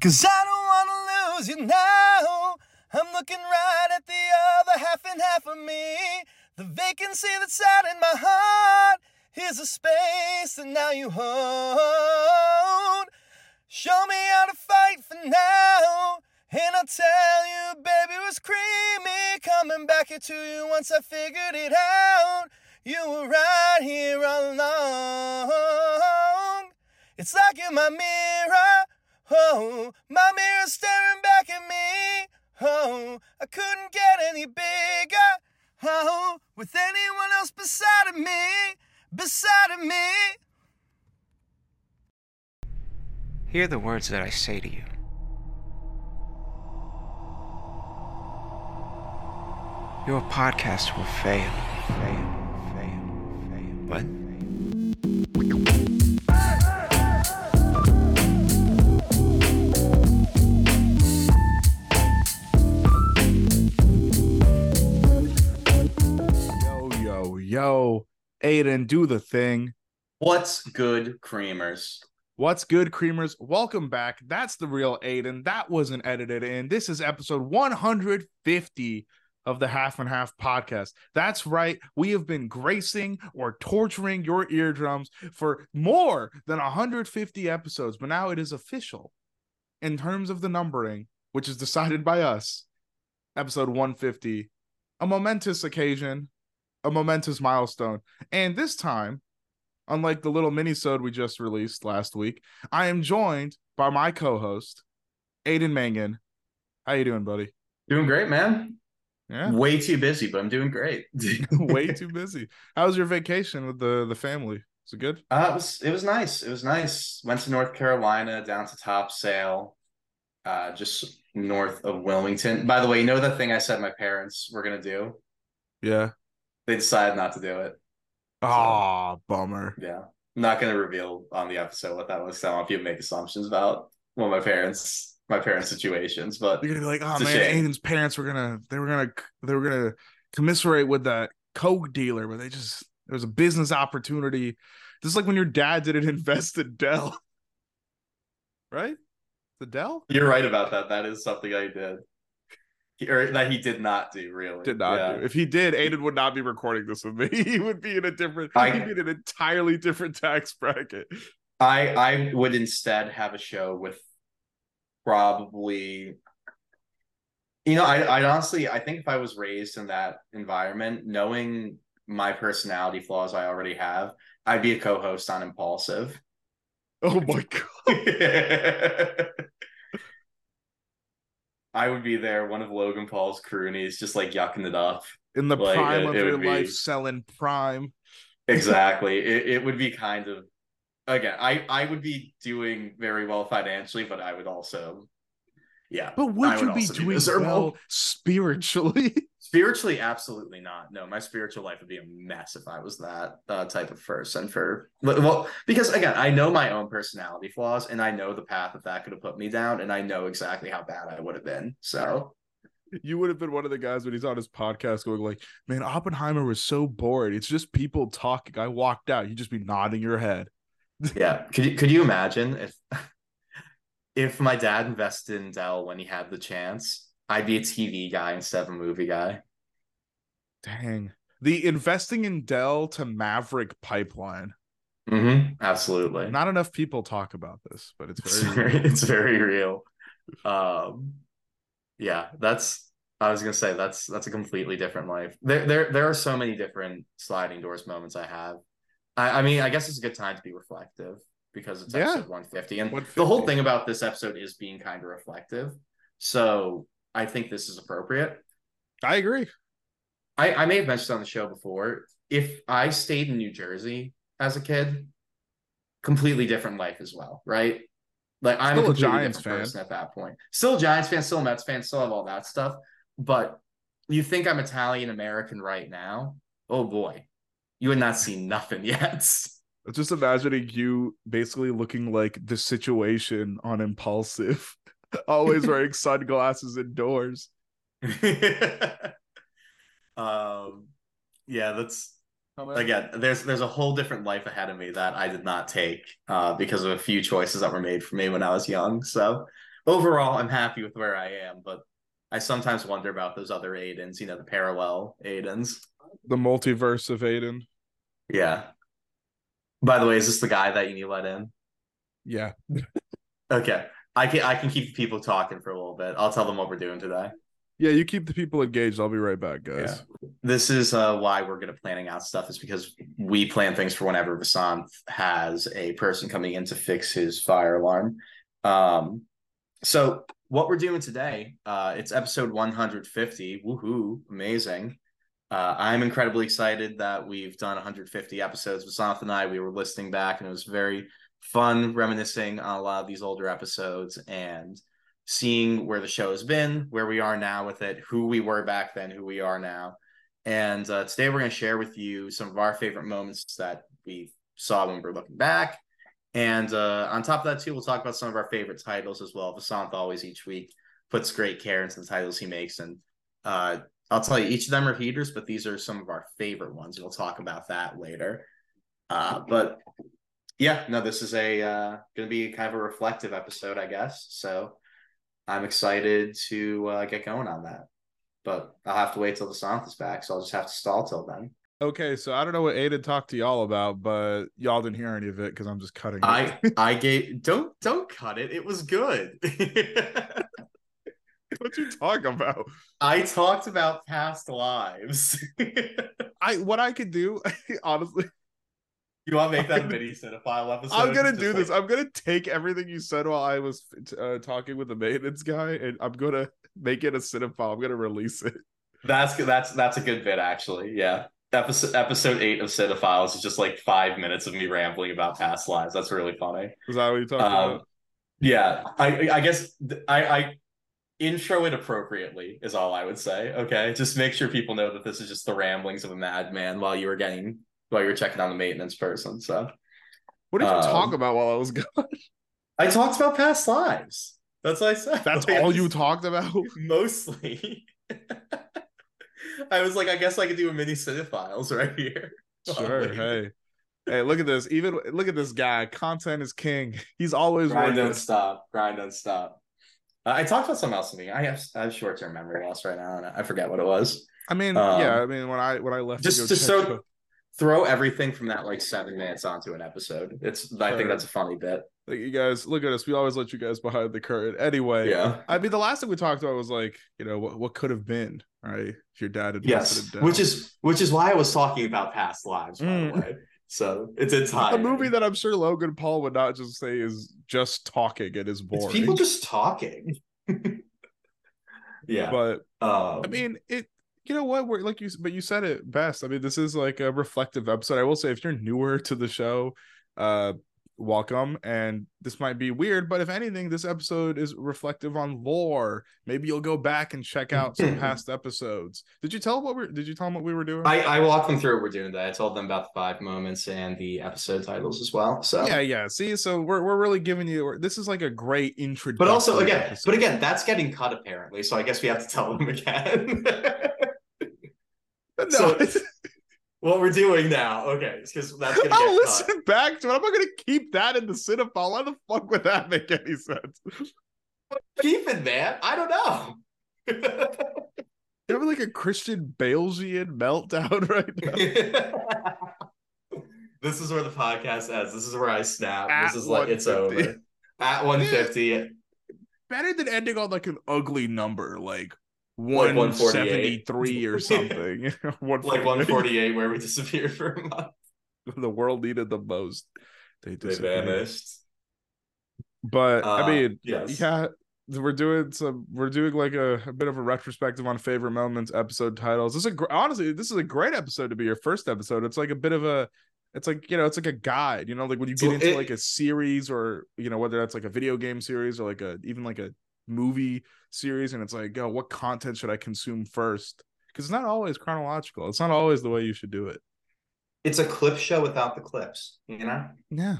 Cause I don't wanna lose you now. I'm looking right at the other half and half of me. The vacancy that's out in my heart. Here's a space that now you hold. Show me how to fight for now. And I'll tell you, baby, it was creamy coming back here to you once I figured it out. You were right here all along. It's like you're my mirror. Oh, my mirror staring back at me. Oh, I couldn't get any bigger. Oh, with anyone else beside of me, beside of me. Hear the words that I say to you. Your podcast will fail, yo. Aidan, do the thing. What's good, creamers? What's good, creamers? Welcome back. That's the real Aidan. That wasn't edited in. This is episode 150 of the Half and Half podcast. That's right. We have been gracing or torturing your eardrums for more than 150 episodes, but now it is official in terms of the numbering, which is decided by us. Episode 150, a momentous occasion, a momentous milestone. And this time, unlike the little mini-sode we just released last week, I am joined by my co-host, Aidan Mangan. How you doing, buddy? Doing great, man. Yeah, Way too busy, but I'm doing great. way too busy. How was your vacation with the the family? Was it good? Uh, it was it was nice. It was nice. Went to North Carolina, down to Topsail, uh, just north of Wilmington. By the way, you know the thing I said my parents were gonna do? Yeah. They decided not to do it. Ah, bummer. Yeah, I'm not gonna reveal on the episode what that was. So I don't want people make assumptions about well my parents my parents' situations, but You're gonna be like, oh man, shame. Aidan's parents were gonna they were gonna they were gonna commiserate with that coke dealer, but they just there was a business opportunity. This is like when your dad didn't invest in Dell, right? The Dell you're right about that. That is something I did. Or that he did not do, really. did not Yeah. do. If he did, Aidan would not be recording this with me. He would be in a different. I- he'd be in an entirely different tax bracket. I I would instead have a show with probably you know, I I honestly I think if I was raised in that environment, knowing my personality flaws I already have, I'd be a co-host on Impulsive. Oh my god! I would be there, one of Logan Paul's croonies, just like yucking it up. In the Like, prime it- of it your be- life, selling prime. Exactly. it, it would be kind of again, I I would be doing very well financially, but I would also yeah. But would you would be also be doing well spiritually? Spiritually, absolutely not. No, my spiritual life would be a mess if I was that uh, type of person. For well, because again, I know my own personality flaws, and I know the path that that could have put me down, and I know exactly how bad I would have been. So you would have been one of the guys when he's on his podcast going like, "Man, Oppenheimer was so bored. It's just people talking. I walked out. You'd just be nodding your head." yeah, could you could you imagine if if my dad invested in Dell when he had the chance? I'd be a TV guy instead of a movie guy. Dang. The investing in Dell to Maverick pipeline. Mm-hmm. Absolutely. Not enough people talk about this, but it's it's very very, it's very real. Um, yeah, that's. I was gonna say that's that's a completely different life. There, there, there are so many different sliding doors moments I have. I, I mean, I guess it's a good time to be reflective because it's Yeah. episode 150, and 150. the whole thing about this episode is being kind of reflective. So I think this is appropriate. I agree. I, I may have mentioned on the show before. If I stayed in New Jersey as a kid, completely different life as well, right? Like I'm Still a a Giants fan. person at that point. Still Giants fan, still Mets fan, still have all that stuff. But you think I'm Italian American right now? Oh boy, you had not seen nothing yet. Just imagining you basically looking like the situation on Impulsive, always wearing sunglasses indoors. um, yeah, that's again there's there's a whole different life ahead of me that i did not take uh because of a few choices that were made for me when i was young so overall, I'm happy with where I am, but I sometimes wonder about those other Aidans, you know, the parallel Aidans. The multiverse of Aidan. Yeah. By the way, is this the guy that you need to let in? Yeah. Okay. I can I can keep people talking for a little bit. I'll tell them what we're doing today. Yeah, you keep the people engaged. I'll be right back, guys. This is uh, why we're good at planning out stuff is because we plan things for whenever Vasanth has a person coming in to fix his fire alarm. Um, so what we're doing today, uh, it's episode 150. Woohoo! Amazing. Uh, I'm incredibly excited that we've done 150 episodes. Vasanth and I, we were listening back, and it was very fun reminiscing on a lot of these older episodes and seeing where the show has been, where we are now with it, who we were back then, who we are now. And uh, today we're going to share with you some of our favorite moments that we saw when we were looking back. And uh, on top of that, too, we'll talk about some of our favorite titles as well. Vasanth always each week puts great care into the titles he makes. And uh, I'll tell you, each of them are heaters, but these are some of our favorite ones. We'll talk about that later. Uh, but yeah, no, this is a uh, going to be kind of a reflective episode, I guess. So I'm excited to uh, get going on that. But I'll have to wait till Vasanth is back, so I'll just have to stall till then. Okay, so I don't know what Aidan talked to y'all about, but y'all didn't hear any of it because I'm just cutting. It. I I gave don't don't cut it. It was good. what you talking about? I talked about past lives. I what I could do, honestly. You want to make that a mini cinephile episode? I'm gonna do this. I'm gonna take everything you said while I was uh, talking with the maintenance guy, and I'm gonna make it a cinephile. I'm gonna release it. That's that's that's a good bit, actually. Yeah, episode episode eight of Cinephiles is just like five minutes of me rambling about past lives. That's really funny. Is that what you're talking um, about? Yeah, I I guess I I intro it appropriately is all I would say. Okay, just make sure people know that this is just the ramblings of a madman while you were getting while you were checking on the maintenance person. So, what did you um, talk about while I was gone? I talked about past lives. That's what I said. That's like, all you talked about? Mostly. I was like, I guess I could do a mini cinephiles right here. Sure. hey. Hey, look at this. Even look at this guy. Content is king. He's always grind don't stop. Grind don't stop. Uh, I talked about something else to me. I have I have short term memory loss right now, and I forget what it was. I mean, um, yeah. I mean, when I when I left, just just so throw everything from that like seven minutes onto an episode. It's I think that's a funny bit. Like you guys look at us. We always let you guys behind the curtain. Anyway, yeah. I mean, the last thing we talked about was like, you know, what, what could have been, right? If your dad had yes, which is which is why I was talking about past lives, by mm. the way. So it's it's high. a movie that I'm sure Logan Paul would not just say is just talking. It is boring. It's people just talking. yeah, but um, I mean, it you know what? We're like you, but you said it best. I mean, this is like a reflective episode. I will say, if you're newer to the show, uh, welcome. And this might be weird, but if anything, this episode is reflective on lore. Maybe you'll go back and check out some past episodes. Did you tell what we did you tell them what we were doing? I, I walked them through what we're doing that. I told them about the five moments and the episode titles as well. So yeah, yeah. See, so we're we're really giving you this is like a great introduction. But also again, episode. but again, that's getting cut apparently. So I guess we have to tell them again. No. So, what we're doing now, okay, because that's gonna. I'll listen back to it. I'm not gonna keep that in the cinephile. Why the fuck would that make any sense? Keep it, man. I don't know. you having like a Christian Balezian meltdown right now. this is where the podcast ends. This is where I snap. At this is like it's over. At 150. Better than ending on like an ugly number, like 173 or something. like 148 where we disappeared for a month. The world needed the most. They, they vanished. But uh, I mean, yes. yeah, we're doing some we're doing like a, a, bit of a retrospective on favorite moments episode titles. This is a honestly, this is a great episode to be your first episode. It's like a bit of a it's like you know it's like a guide you know like when you get into it, like a series or you know whether that's like a video game series or like a even like a movie series and it's like yo what content should i consume first because it's not always chronological it's not always the way you should do it it's a clip show without the clips you know yeah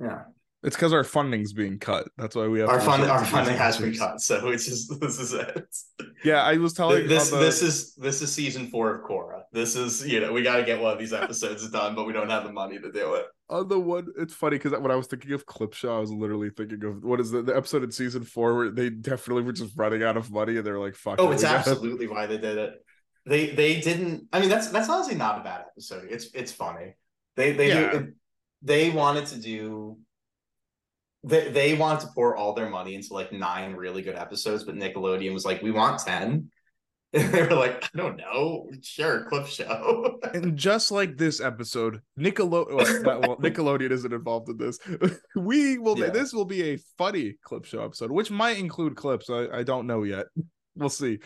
yeah it's because our funding's being cut. That's why we have our funding. Our funding has been cut, so it's just this is it. Yeah, I was telling this. The... This is this is season four of Korra. This is you know we got to get one of these episodes done, but we don't have the money to do it. On the one it's funny because when i was thinking of clip show i was literally thinking of what is the, the episode in season four where they definitely were just running out of money and they're like fuck Oh, it, it's absolutely why they did it. They they didn't. I mean, that's that's honestly not a bad episode. It's it's funny. They they Yeah. do, they wanted to do. They they wanted to pour all their money into like nine really good episodes, but Nickelodeon was like, "We want 10. And they were like, "I don't know, sure, clip show." and just like this episode Nickelode- well, well, nickelodeon isn't involved in this. We will Yeah. this will be a funny clip show episode which might include clips. I, I don't know yet. We'll see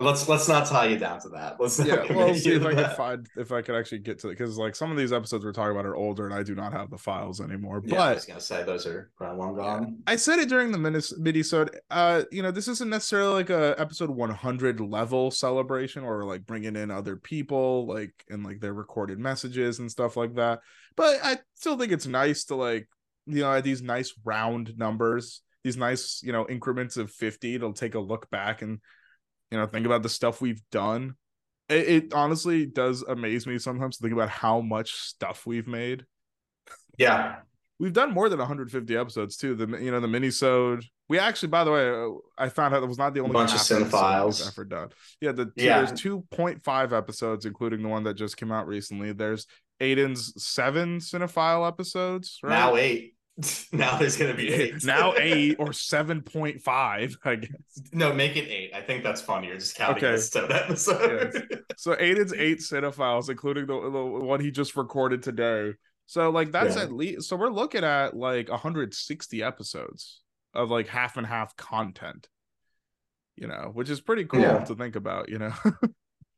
let's let's not tie you down to that. Let's yeah commit see if i can find if i can actually get to it because like some of these episodes we're talking about are older and i do not have the files anymore Yeah, I was gonna say those are probably long gone. I said it during the minis minisode. Uh, you know, this isn't necessarily like a episode 100 level celebration or like bringing in other people, like and like their recorded messages and stuff like that. But I still think it's nice to like, you know, these nice round numbers, these nice, you know, increments of 50 to take a look back and, you know, think about the stuff we've done. It, it honestly does amaze me sometimes to think about how much stuff we've made Yeah, we've done more than 150 episodes too. The you know the mini minisode. We actually, by the way, I found out that was not the only Bunch of cinephiles. ever done. Yeah, the Yeah. there's 2.5 episodes, including the one that just came out recently. There's Aidan's seven cinephile episodes. Right? now eight. now there's gonna be eight. now eight or 7.5, I guess. No, make it eight. I think that's funnier. Just counting Okay. this to episode. So Aidan's eight cinephiles, including the, the one he just recorded today. So like that's Yeah. at least so we're looking at like 160 episodes of like half and half content. You know, which is pretty cool Yeah. to think about, you know.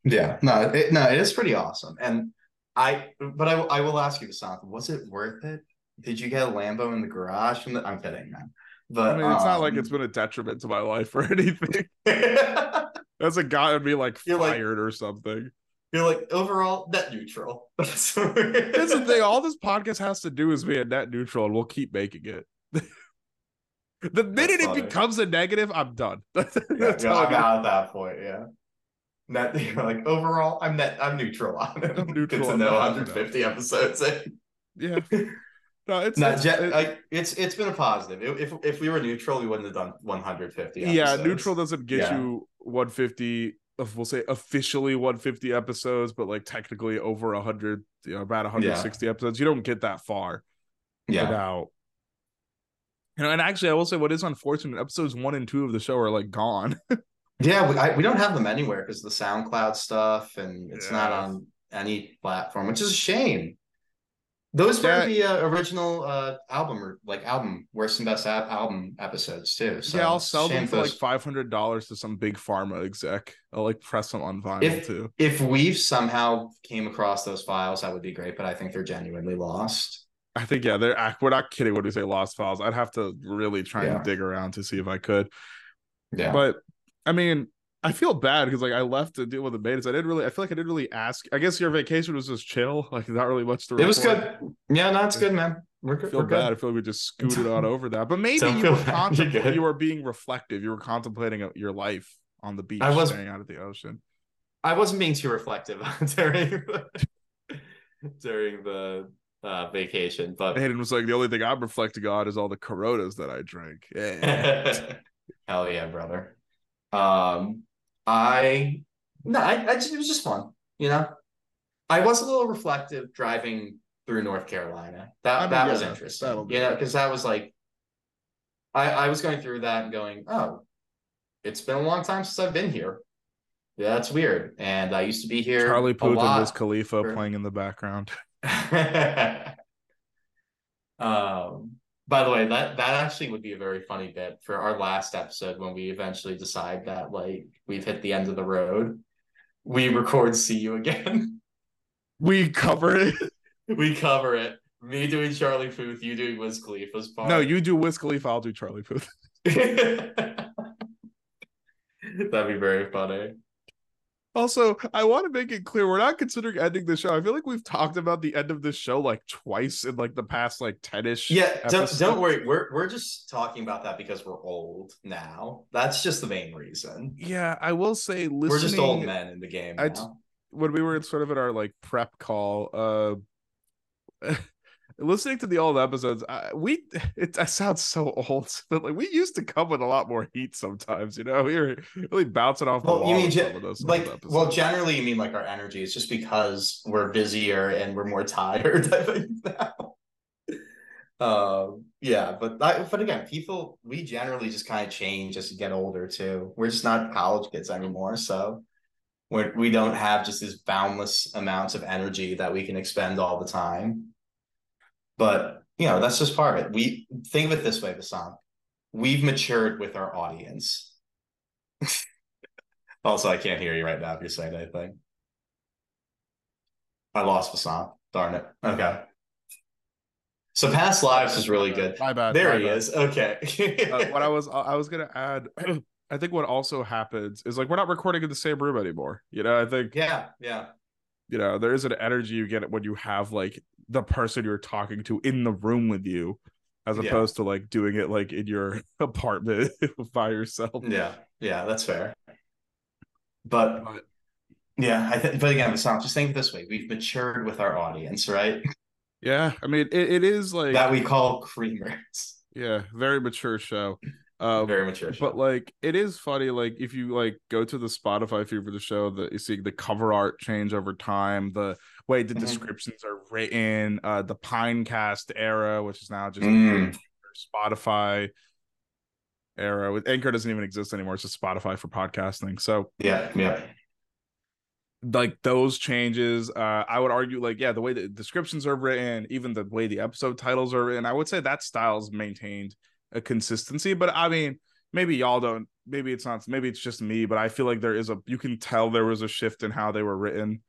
yeah, no, it, no, it is pretty awesome. And I, but I, I will ask you, Vasanth, was it worth it? Did you get a Lambo in the garage? From the, I'm kidding, man. But I mean, it's not like um, it's been a detriment to my life or anything. Hasn't gotten me like You're like- fired or something. You're like overall net neutral. That's That's the thing. All this podcast has to do is be a net neutral, and we'll keep making it. the minute it becomes a negative, I'm done. That's Yeah, that's I'm out at that point. Yeah. Net, you're like overall, I'm net. I'm neutral on it. I'm neutral on know. 150 episodes in. Yeah. No, it's, No, it's- Jet, it- like it's it's been a positive. If if, we were neutral, we wouldn't have done 150. yeah, neutral doesn't get Yeah. you 150. of- We'll say officially 150 episodes, but like technically over 100, you know, about 160 episodes. You don't get that far Yeah, without. You know, and actually, I will say what is unfortunate. Episodes one and two of the show are like gone. yeah. We I, we don't have them anywhere because the SoundCloud stuff, and it's not on any platform, which is a shame. Those were the uh, original uh, album or like album worst and best app album episodes too. So yeah, I'll sell them for like five hundred dollars to some big pharma exec. I'll like press them on vinyl If- too. if we've somehow came across those files, that would be great. But I think they're genuinely lost. I think yeah, they're we're not kidding when we say lost files. I'd have to really try Yeah. and dig around to see if I could. Yeah, But I mean, I feel bad because like I left to deal with the betas. I didn't really. I feel like I didn't really ask. I guess your vacation was just chill. Like not really much to. it was good. Yeah, no, it's good, man. We're I feel We're bad. I feel like we just scooted on over that. But maybe Don't you were. Contemplating. You were being reflective. You were contemplating uh, your life on the beach, I was- staring out at the ocean. I wasn't being too reflective during the, during the uh, vacation, but Hayden was like, the only thing I'm reflecting on is all the Coronas that I drank. Yeah. hell yeah, brother. Um, I no, I, I just, it was just fun, you know. I was a little reflective driving through North Carolina. That I mean, that was interesting, that'll be you know, because that was like, I I was going through that and going, oh, it's been a long time since I've been here. Yeah, that's weird. And I used to be here. Charlie a Puth and lot. Wiz Khalifa for- playing in the background. um by the way that that actually would be a very funny bit for our last episode when we eventually decide that like we've hit the end of the road we record see you again We cover it. we cover it me doing charlie Puth, you doing wiz khalifa's part No, you do Wiz Khalifa. I'll do Charlie Puth. that'd be very funny Also, I want to make it clear we're not considering ending the show. I feel like we've talked about the end of this show like twice in like the past like 10ish. yeah don't, don't worry we're we're just talking about that because we're old now that's just the main reason Yeah, I will say listening we're just old men in the game when we were sort of in our like prep call, uh listening to the old episodes, I, we it I sound so old, but like we used to come with a lot more heat sometimes. You know, we were really bouncing off Well, you mean ge- like well, generally you mean like our energy is just because we're busier and we're more tired. I think now. Um, yeah, but I, but again, people we generally just kind of change as you get older too. We're just not college kids anymore, so we're, we don't have just these boundless amounts of energy that we can expend all the time. But you know, that's just part of it. We think of it this way, Vasanth. We've matured with our audience. also, I can't hear you right now if you're saying anything. I lost Vasanth. Darn it. Okay. So past lives is really good. my bad. There my he bad. is. Okay. uh, what I was I was gonna add, I think what also happens is like we're not recording in the same room anymore. You know, I think yeah, yeah. you know there is an energy you get when you have like the person you're talking to in the room with you, as Yeah. opposed to like doing it like in your apartment by yourself. Yeah, yeah, that's fair. But But yeah, I think but again, Vasanth, just think it this way. We've matured with our audience, right? yeah, I mean it, it is like that we call creamers. yeah, very mature show. Um, Very mature. but like it is funny like if you like go to the spotify feed for the show that you see the cover art change over time the way the Mhm. descriptions are written uh the pinecast era which is now just Mm. spotify era with anchor doesn't even exist anymore it's just spotify for podcasting so yeah, yeah. like those changes uh i would argue like yeah the way the descriptions are written even the way the episode titles are written i would say that style's maintained a consistency but i mean maybe y'all don't maybe it's not maybe it's just me but i feel like there is a you can tell there was a shift in how they were written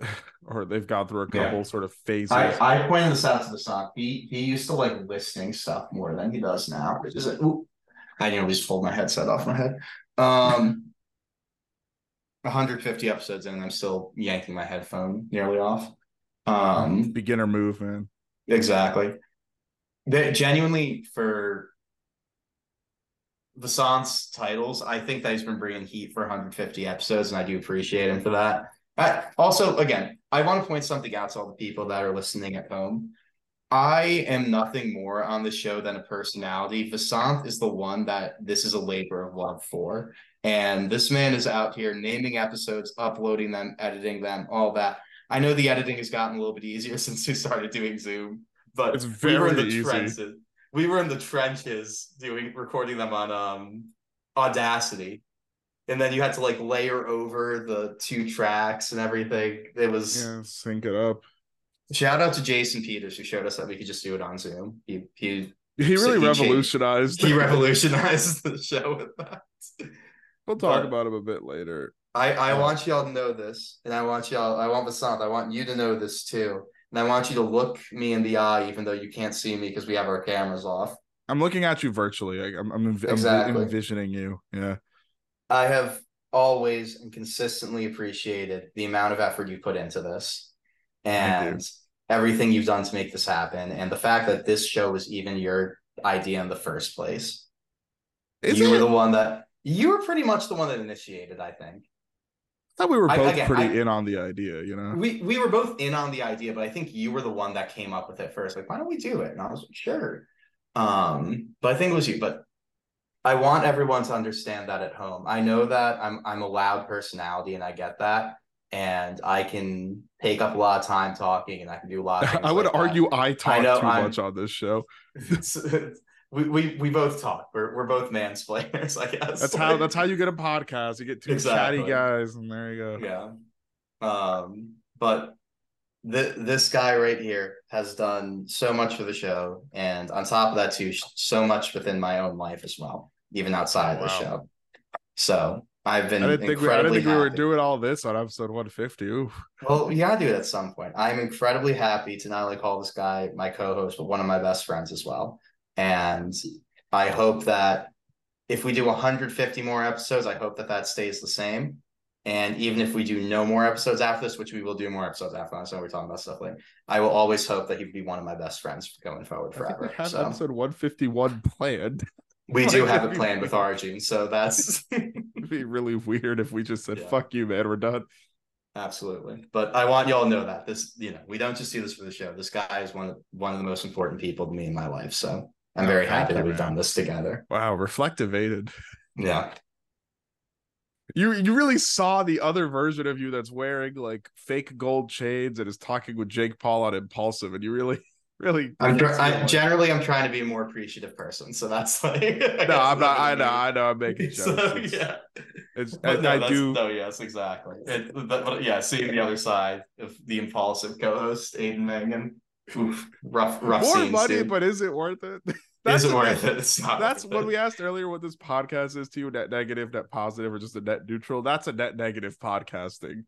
or they've gone through a Yeah. couple sort of phases I, I pointed this out to Vasanth. He he used to like listing stuff more than he does now. Which is like, ooh, I nearly just pulled my headset off my head. Um 150 episodes in and I'm still yanking my headphone nearly off. Um beginner move man Exactly. That genuinely for Vasanth's titles, I think that he's been bringing heat for 150 episodes, and I do appreciate him for that. I, also, again, I want to point something out to all the people that are listening at home. I am nothing more on the show than a personality. Vasanth is the one that this is a labor of love for. And this man is out here naming episodes, uploading them, editing them, all that. I know the editing has gotten a little bit easier since we started doing Zoom, but It's we were in very the easy. trenches. We were in the trenches doing recording them on um Audacity. And then you had to like layer over the two tracks and everything. It was yeah sync it up shout out to Jason Peters who showed us that we could just do it on Zoom. He he he So really he changed- revolutionized he revolutionized the show with that. we'll talk but- about him a bit later I, I Uh, want y'all to know this, and I want y'all, I want Vasanth, I want you to know this too. And I want you to look me in the eye, even though you can't see me because we have our cameras off. I'm looking at you virtually. I, I'm, I'm, env- I'm envisioning you. Yeah. I have always and consistently appreciated the amount of effort you put into this and everything you've done to make this happen. And the fact that this show was even your idea in the first place. Is you it? were the one that you were pretty much the one that initiated, I think. I thought we were I- both again, pretty I- in on the idea, you know? We we were both in on the idea, but I think you were the one that came up with it first. Like, why don't we do it? And I was like, sure. Um, but I think it was you. But I want everyone to understand that at home. I know that I'm I'm a loud personality, and I get that, and I can take up a lot of time talking, and I can do a lot. I would like that. argue I talk know, too I'm- much on this show. we, we we both talk. We're we're both mansplainers, I guess. That's how that's how you get a podcast. You get two Exactly. chatty guys, and there you go. yeah. Um, but th- this guy right here has done so much for the show, and on top of that, too, so much within my own life as well, even outside of the show. So I've been I didn't think we, I didn't think we were doing all this on episode 150. Ooh. Well, we gotta do it at some point. I'm incredibly happy to not only call this guy my co-host, but one of my best friends as well. And I hope that if we do 150 more episodes, I hope that that stays the same. And even if we do no more episodes after this, which we will do more episodes after this, I know we're talking about stuff like I will always hope that he would be one of my best friends going forward I forever. we had So episode 151 planned. we do have it planned with. Arjun. So that's It'd be really weird if we just said, Yeah. fuck you, man, we're done. Absolutely. But I want y'all to know that this, you know, we don't just do this for the show. This guy is one of one of the most important people to me in my life. So I'm Oh, very happy that we've done this together. Wow, reflectivated. Yeah. You you really saw the other version of you that's wearing like fake gold chains and is talking with Jake Paul on impulsive, and you really, really. I'm, you tr- see I, it. generally I'm trying to be a more appreciative person. So that's like no, I'm not. I know. I know. I'm making jokes. So, It's- yeah. it's, But I, no, I do. No, yes, exactly. It, but, but yeah, seeing the other side of the impulsive co-host Aidan Mangan. Rough, rough More scenes, money, dude. but is it worth it? Isn't the worth it. It's not. That's when it. we asked earlier what this podcast is to you net negative, net positive, or just a net neutral. That's a net negative podcasting.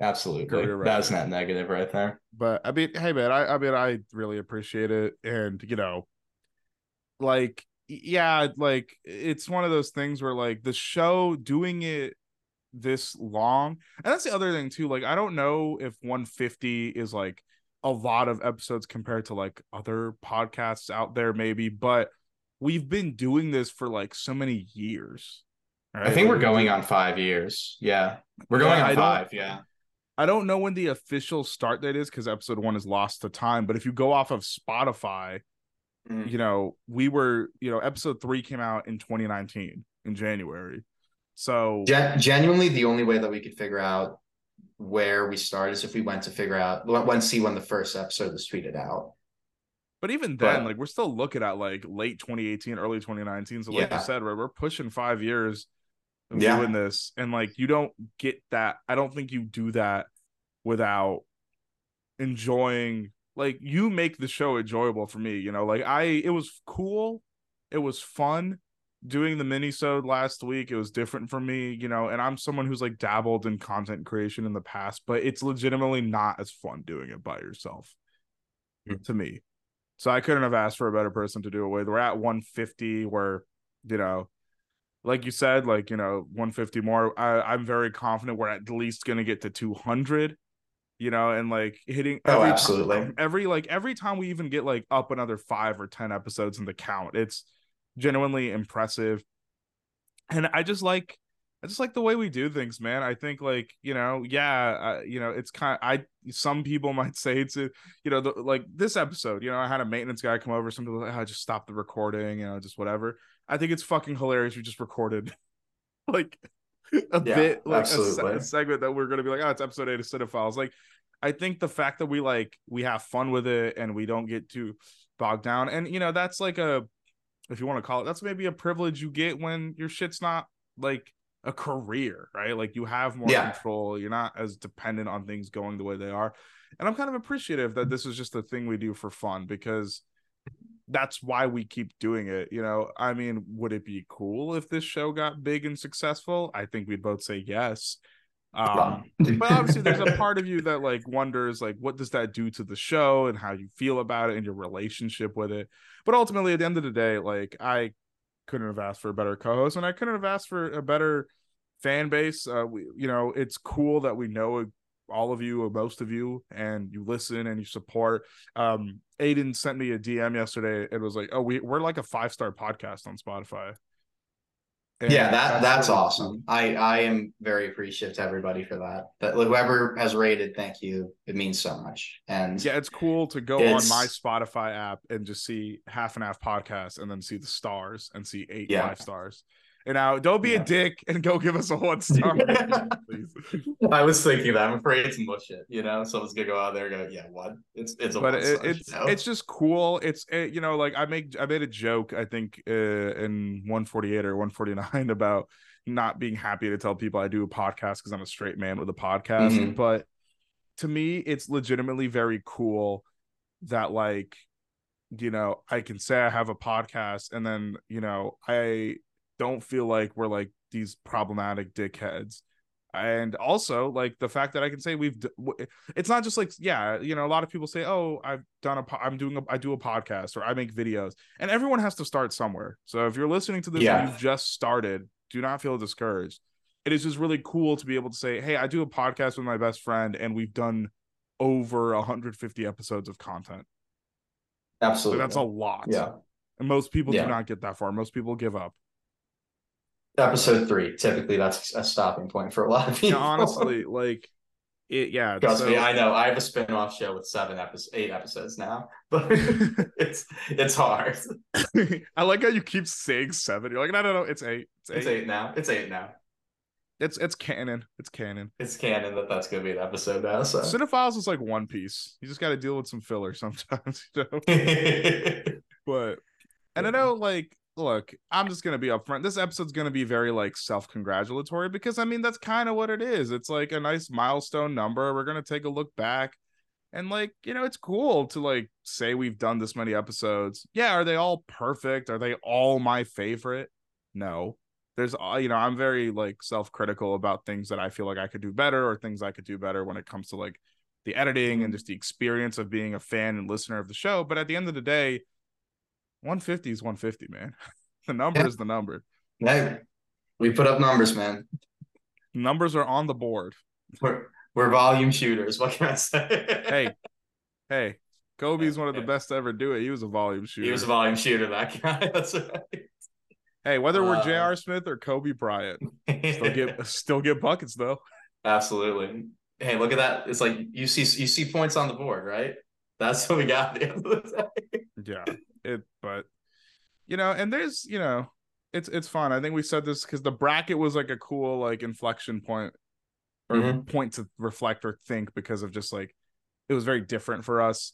Absolutely. Career That's net negative right there. But I mean, hey man, I, I mean, I really appreciate it, and you know, like, yeah, like it's one of those things where like the show doing it this long, and that's the other thing too. Like, I don't know if 150 is like a lot of episodes compared to like other podcasts out there, maybe, but we've been doing this for like so many years. I think we're going on five years. Yeah. We're going Yeah, on don't- five. Yeah. I don't know when the official start date is because episode one is lost to time. But if you go off of Spotify, Mm. you know, we were, you know, episode three came out in 2019 in January. So Gen- genuinely, the only way that we could figure out where we start is if we went to figure out went see when the first episode was tweeted out. but even then, but- like we're still looking at like late 2018, early 2019. So like Yeah. you said, we're, we're pushing five years of Yeah. doing this. And like you don't get that. I don't think you do that without enjoying like you make the show enjoyable for me you know like i it was cool it was fun doing the minisode last week it was different for me you know and i'm someone who's like dabbled in content creation in the past but it's legitimately not as fun doing it by yourself Mm. to me so i couldn't have asked for a better person to do it with we're at 150 where you know like you said like you know 150 more I, i'm very confident we're at least going to get to 200 you know and like hitting Oh, every ti- absolutely. every like every time we even get like up another five or ten episodes in the count it's genuinely impressive. And i just like i just like the way we do things man. I think like you know yeah uh, you know it's kind of i some people might say it's a, you know the, like this episode you know i had a maintenance guy come over some people like, oh, just stop the recording you know just whatever. I think it's fucking hilarious we just recorded like a Yeah, bit like a, a segment that we're gonna be like oh it's episode eight of cinephiles. Like i think the fact that we like we have fun with it and we don't get too bogged down and you know that's like a if you want to call it that's maybe a privilege you get when your shit's not like a career right? Like you have more Yeah. control you're not as dependent on things going the way they are. And i'm kind of appreciative that this is just a thing we do for fun because that's why we keep doing it you know? I mean would it be cool if this show got big and successful? I think we'd both say yes um but obviously there's a part of you that like wonders like what does that do to the show and how you feel about it and your relationship with it. But ultimately at the end of the day like i couldn't have asked for a better co-host and i couldn't have asked for a better fan base. Uh we, you know it's cool that we know all of you or most of you and you listen and you support. Um aidan sent me a dm yesterday it was like oh we, we're like a five star podcast on spotify And yeah, that that's really cool. awesome. I I am very appreciative to everybody for that. But whoever has rated, thank you. It means so much. And Yeah, it's cool to go on my Spotify app and just see half and half podcast and then see the stars and see eight Yeah. five stars. And now don't be Yeah. a dick and go give us a one star. rating, please. I was thinking that. I'm afraid it's mush it. You know, someone's gonna go out there and go, yeah, what? It's it's a but it, it's show. it's just cool. It's it, you know like I make I made a joke I think uh, in 148 or 149 about not being happy to tell people I do a podcast because I'm a straight man with a podcast. Mhm. But to me, it's legitimately very cool that like you know I can say I have a podcast and then you know I don't feel like we're like these problematic dickheads. And also like the fact that I can say we've it's not just like yeah you know a lot of people say oh I've done a po- I'm doing a I do a podcast or I make videos and everyone has to start somewhere. So if you're listening to this Yeah. and you've just started do not feel discouraged. It is just really cool to be able to say hey I do a podcast with my best friend and we've done over 150 episodes of content. So absolutely. that's a lot. Yeah. and most people Yeah. do not get that far. Most people give up Episode three, typically that's a stopping point for a lot of yeah people. honestly like it yeah. Trust so- me, I know. I have a spin-off show with seven episodes, eight episodes now, but it's it's hard. I like how you keep saying seven. You're like, no, no, no, it's eight. It's eight. It's eight now. It's eight now. It's it's canon. It's canon. It's canon that that's gonna be an episode now. So Cinephiles is like One Piece. You just got to deal with some filler sometimes, you know. But and I know, like, look, I'm just gonna be upfront. This episode's gonna be very like self-congratulatory because I mean that's kind of what it is. It's like a nice milestone number. We're gonna take a look back. And like, you know, it's cool to like say we've done this many episodes. Yeah, are they all perfect? Are they all my favorite? No. There's uh, you know, I'm very like self-critical about things that I feel like I could do better or things I could do better when it comes to like the editing and just the experience of being a fan and listener of the show. But at the end of the day, 150 is 150, man. The number Yeah. is the number. hey, we put up numbers, man. Numbers are on the board. We're we're volume shooters. What can I say? Hey, hey, Kobe's one of the best to ever do it. He was a volume shooter. he was a volume shooter. That guy. That's right. hey, whether we're Uh, J.R. Smith or Kobe Bryant, still get still get buckets though. Absolutely. Hey, look at that. It's like you see you see points on the board, right? That's what we got at the end of the day. Yeah, it. But you know, and there's you know, it's it's fun. I think we said this because the bracket was like a cool like inflection point or Mhm. point to reflect or think because of just like it was very different for us.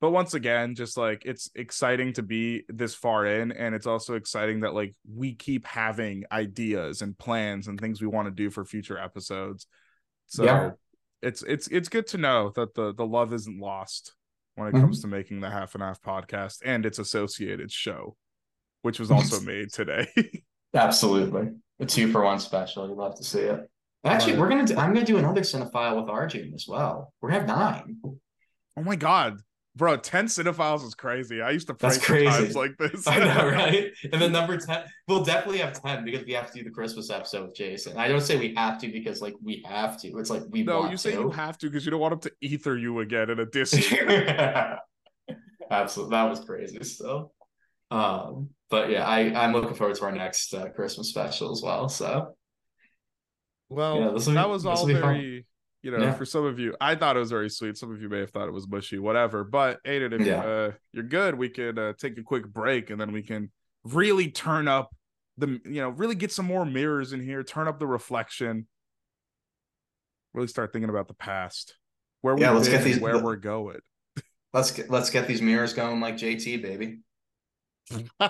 But once again, just like it's exciting to be this far in, and it's also exciting that like we keep having ideas and plans and things we want to do for future episodes. So Yeah. it's it's it's good to know that the the love isn't lost when it Mhm. comes to making the half and half podcast and its associated show, which was also made today. Absolutely. A two for one special. You'd love to see it. Actually, Right. we're gonna do I'm gonna do another cinephile with Arjun as well. We're gonna have nine. oh my god. Bro, 10 cinephiles is crazy. I used to pray That's for crazy. times like this. I know, right? And then number 10, we'll definitely have 10 because we have to do the Christmas episode with Jason. I don't say we have to because like we have to. It's like we No, you say to. you have to because you don't want him to ether you again in a disc. Absolutely. That was crazy still. Um, but yeah, I, I'm looking forward to our next uh, Christmas special as well. So Well, Yeah, be- that was all be fun. You know, Yeah. for some of you, I thought it was very sweet. Some of you may have thought it was mushy, whatever. But Aidan, if Yeah. uh, you're good, we could uh, take a quick break and then we can really turn up the, you know, really get some more mirrors in here, turn up the reflection, really start thinking about the past, where Yeah, let's get these- where we're going. let's get let's get these mirrors going like JT, baby.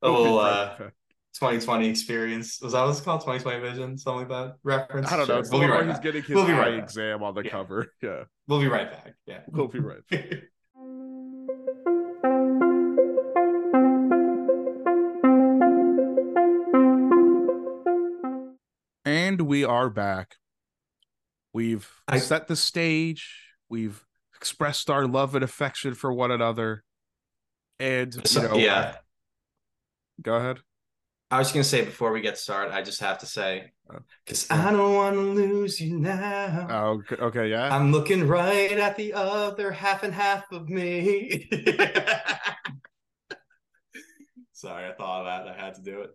A little uh 2020 experience. Was that what it's called? 2020 vision, something like that. Reference. I don't know. Sure. We'll be right he's back. getting his We'll be right back. exam on the Yeah. cover. Yeah, We'll be right back. Yeah. we'll be right. And we are back. We've I- set the stage. We've expressed our love and affection for one another. And you know, yeah. go ahead. I was gonna say before we get started, I just have to say, because I don't want to lose you now. Oh, okay, okay, yeah. I'm looking right at the other half and half of me. Sorry, I thought of that. I had to do it.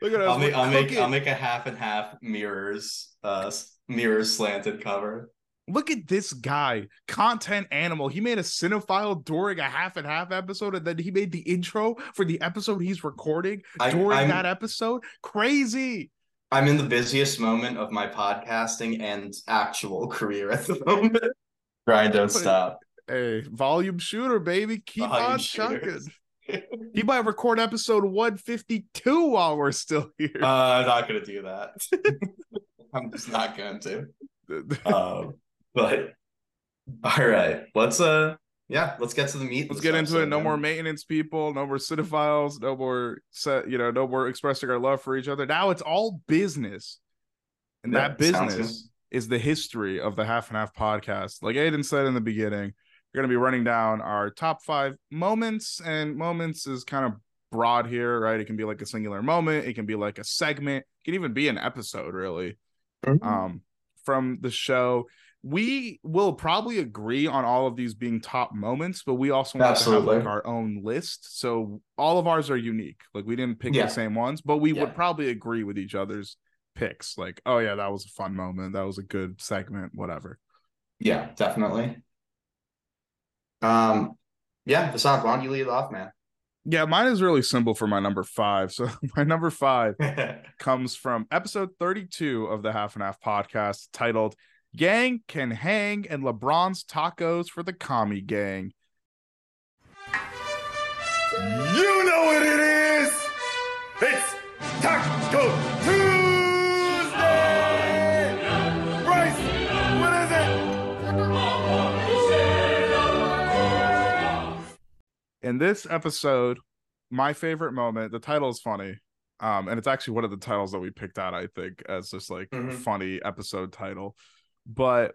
Look at us. I'll make, I'll make. I'll make a half and half mirrors, uh, mirrors slanted cover. Look at this guy, content animal. He made a cinephile during a half and half episode, and then he made the intro for the episode he's recording I- during I'm- that episode. Crazy. I'm in the busiest moment of my podcasting and actual career at the moment. Grind don't stop. Hey, volume shooter, baby. Keep Volume on chucking. He might record episode 152 while we're still here. Uh, I'm not gonna do that. I'm just not going to. Um, but all right, let's uh, yeah, let's get to the meat. Let's get into it. No man. more maintenance people, no more cinephiles, no more set, you know, no more expressing our love for each other. Now it's all business. And Yeah, that business is the history of the half and half podcast. Like Aidan said in the beginning, we're gonna be running down our top five moments, and moments is kind of broad here, right? It can be like a singular moment, it can be like a segment, it can even be an episode, really Mm-hmm. um from the show we will probably agree on all of these being top moments but we also want to have like our own list so all of ours are unique like we didn't pick Yeah. the same ones but we Yeah. would probably agree with each other's picks. Like, oh yeah, that was a fun moment. That was a good segment. Whatever. Yeah, definitely. Um, yeah, Vasanth, why don't you lead off, man? Yeah, mine is really simple for my number five. So my number five comes from episode 32 of the Half and Half podcast titled Gang Can Hang and LeBron's Tacos for the Commie Gang. You know what it is! It's Taco Tuesday! Bryce, what is it? In this episode, my favorite moment, the title is funny. Um, and it's actually one of the titles that we picked out, I think, as just like a Mhm. funny episode title. But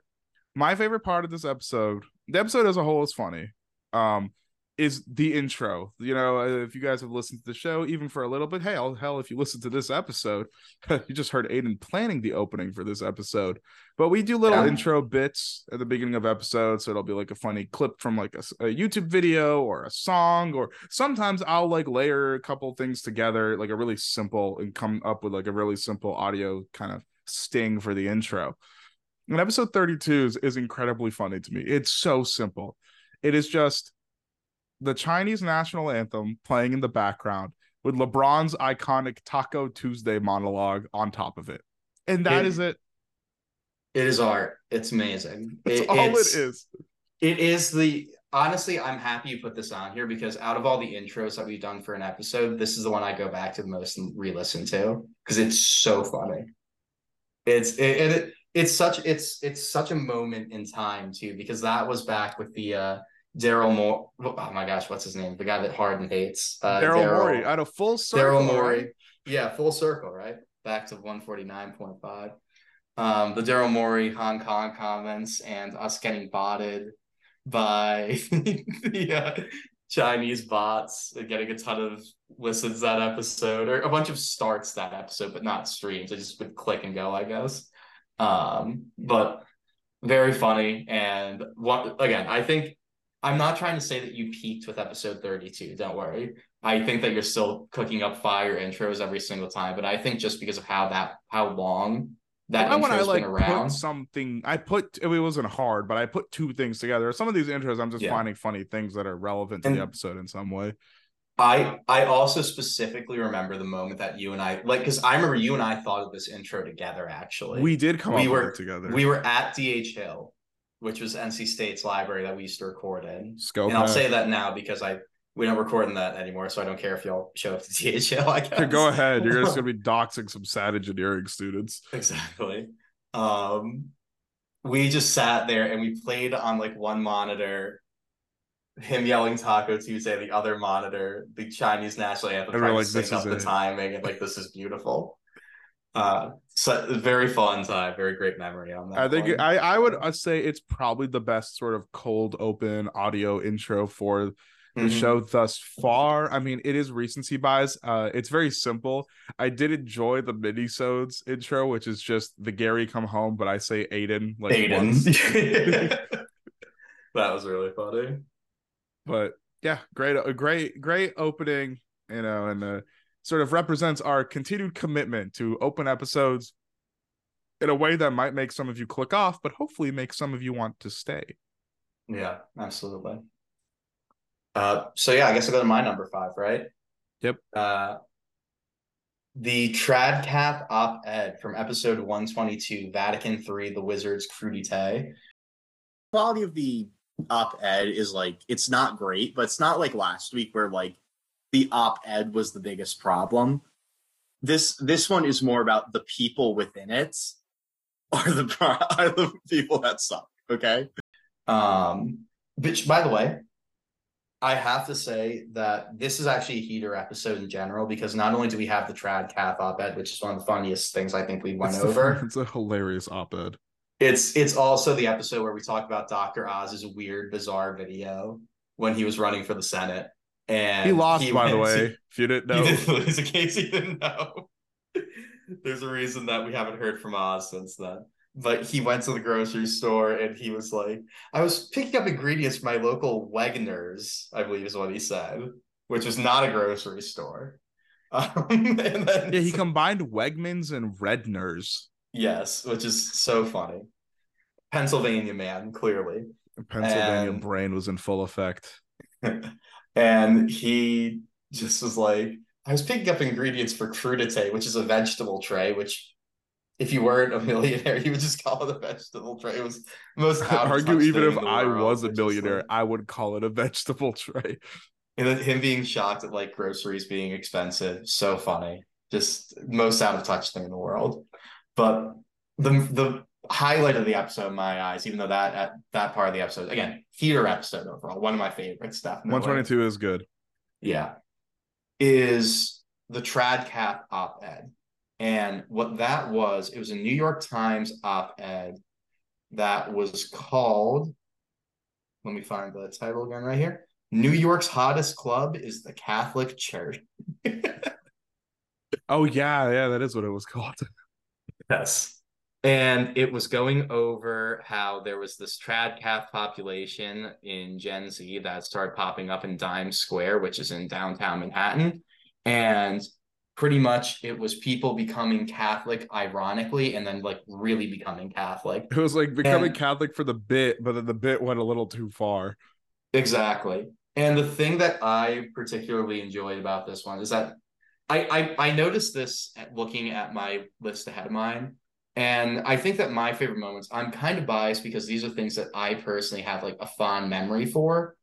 my favorite part of this episode, the episode as a whole is funny. Um, is the intro. You know, if you guys have listened to the show even for a little bit, hey, hell, hell if you listen to this episode, you just heard Aidan planning the opening for this episode. But we do little Yeah. intro bits at the beginning of episodes, so it'll be like a funny clip from like a YouTube video or a song, or sometimes I'll like layer a couple things together, like a really simple, and come up with like a really simple audio kind of sting for the intro. And episode 32 is, is incredibly funny to me. It's so simple. It is just the Chinese national anthem playing in the background with LeBron's iconic Taco Tuesday monologue on top of it. And that It- is it. It is art. It's amazing. That's It- all it's- it is. It is the honestly, I'm happy you put this on here because out of all the intros that we've done for an episode, this is the one I go back to the most and re-listen to because it's so funny. It's it, it it's such it's it's such a moment in time too because that was back with the uh Daryl Moore. Oh my gosh, what's his name? The guy that Harden hates. Uh, Daryl Morey out of full circle. Daryl Morey. Yeah, full circle, right? Back to 149.5. Um, the Daryl Morey Hong Kong comments and us getting botted by the uh, Chinese bots getting a ton of listens that episode or a bunch of starts that episode, but not streams. I just would click and go, I guess. Um, but very funny. And what again, I think I'm not trying to say that you peaked with episode 32. Don't worry. I think that you're still cooking up fire intros every single time, but I think just because of how that how long that Why when I like put something, I put it wasn't hard, but I put two things together. Some of these intros, I'm just Yeah. finding funny things that are relevant to And- the episode in some way. I I also specifically remember the moment that you and I like because I remember you and I thought of this intro together. Actually, We did come we up were- together. we were at DH Hill, which was NC State's library that we used to record in. Scope and I'll say that now because I we don't record in that anymore, so I don't care if y'all show up to DH Hill. I guess. Go ahead. You're just gonna be doxing some sad engineering students. Exactly. Um, we just sat there and we played on like one monitor, him yelling Taco Tuesday, the other monitor, the Chinese national anthem, trying like, to sync up the it. timing and like this is beautiful. Uh, so very fun time, very great memory on that. I think one. I I would uh, say it's probably the best sort of cold open audio intro for the Mhm. show thus far. I mean, it is recency bias. Uh, it's very simple. I did enjoy the minisodes intro, which is just the Gary come home, but I say Aidan like. Aidan. that was really funny. But yeah, great, a great, great opening. You know, and uh, sort of represents our continued commitment to open episodes in a way that might make some of you click off, but hopefully make some of you want to stay. Yeah, absolutely. Uh, so yeah, I guess I'll go to my number five, right? Yep. Uh, the Tradcath op-ed from episode 122, Vatican III, The Wizard's Crudité. Quality of the op-ed is like, it's not great, but it's not like last week where like the op-ed was the biggest problem. This this one is more about the people within it are the are the people that suck. Okay. Um, which by the way, I have to say that this is actually a heater episode in general because not only do we have the trad cath op-ed, which is one of the funniest things I think we went It's the- over. it's a hilarious op-ed. It's it's also the episode where we talk about Dr. Oz's weird, bizarre video when he was running for the Senate. And He lost, by the to- way. If you didn't know, he did lose in case you didn't know. There's a reason that we haven't heard from Oz since then. But he went to the grocery store and he was like, I was picking up ingredients from my local Wegner's, I believe is what he said, which was not a grocery store. Um, and then Yeah, he combined Wegmans and Redners. Yes, which is so funny. Pennsylvania man, clearly. Pennsylvania And- brain was in full effect. and he just was like, I was picking up ingredients for crudite, which is a vegetable tray, which if you weren't a millionaire, you would just call it a vegetable tray. It was most Argue even if I world, was a millionaire, like- I would call it a vegetable tray. and then him being shocked at like groceries being expensive, so funny. Just most out of touch thing in the world. But the the highlight of the episode in my eyes, even though that at that part of the episode, again, theater episode overall, one of my favorites, definitely. 122 is good. Yeah. Is the trad cath op ed. And what that was, it was a New York Times op ed that was called, let me find the title again right here. New York's hottest club is the Catholic Church. Oh yeah, yeah, that is what it was called. Yes. And it was going over how there was this tradcath population in Gen Z that started popping up in Dimes Square, which is in downtown Manhattan. And pretty much it was people becoming Catholic, ironically, and then like really becoming Catholic. It was like becoming And- Catholic for the bit, but then the bit went a little too far. Exactly. And the thing that I particularly enjoyed about this one is that I I, I noticed this at looking at my list ahead of mine. And I think that my favorite moments, I'm kind of biased because these are things that I personally have like a fond memory for,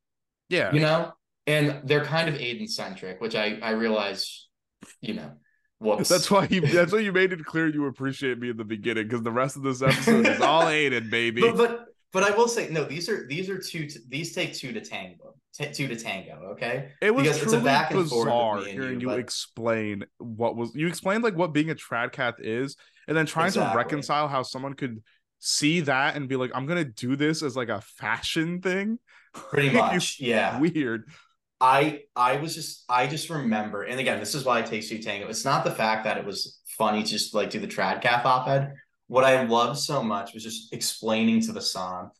Yeah. you know? And they're kind of Aidan centric, which I I realize, you know, whoops. That's why you that's why you made it clear you appreciate me in the beginning, because the rest of this episode is all Aidan, baby. but but but I will say no. These are these are two. These take two to tango. T- two to tango. Okay. it was because it's a truly back and forth bizarre and hearing you, you, but- explain what was you explained like what being a tradcath is, and then trying to reconcile how someone could see that and be like, I'm gonna do this as like a fashion thing. Pretty much. Yeah. Weird. I I was just I just remember, and again, this is why I take two tango. It's not the fact that it was funny to just like do the tradcath op-ed. What I loved so much was just explaining to the song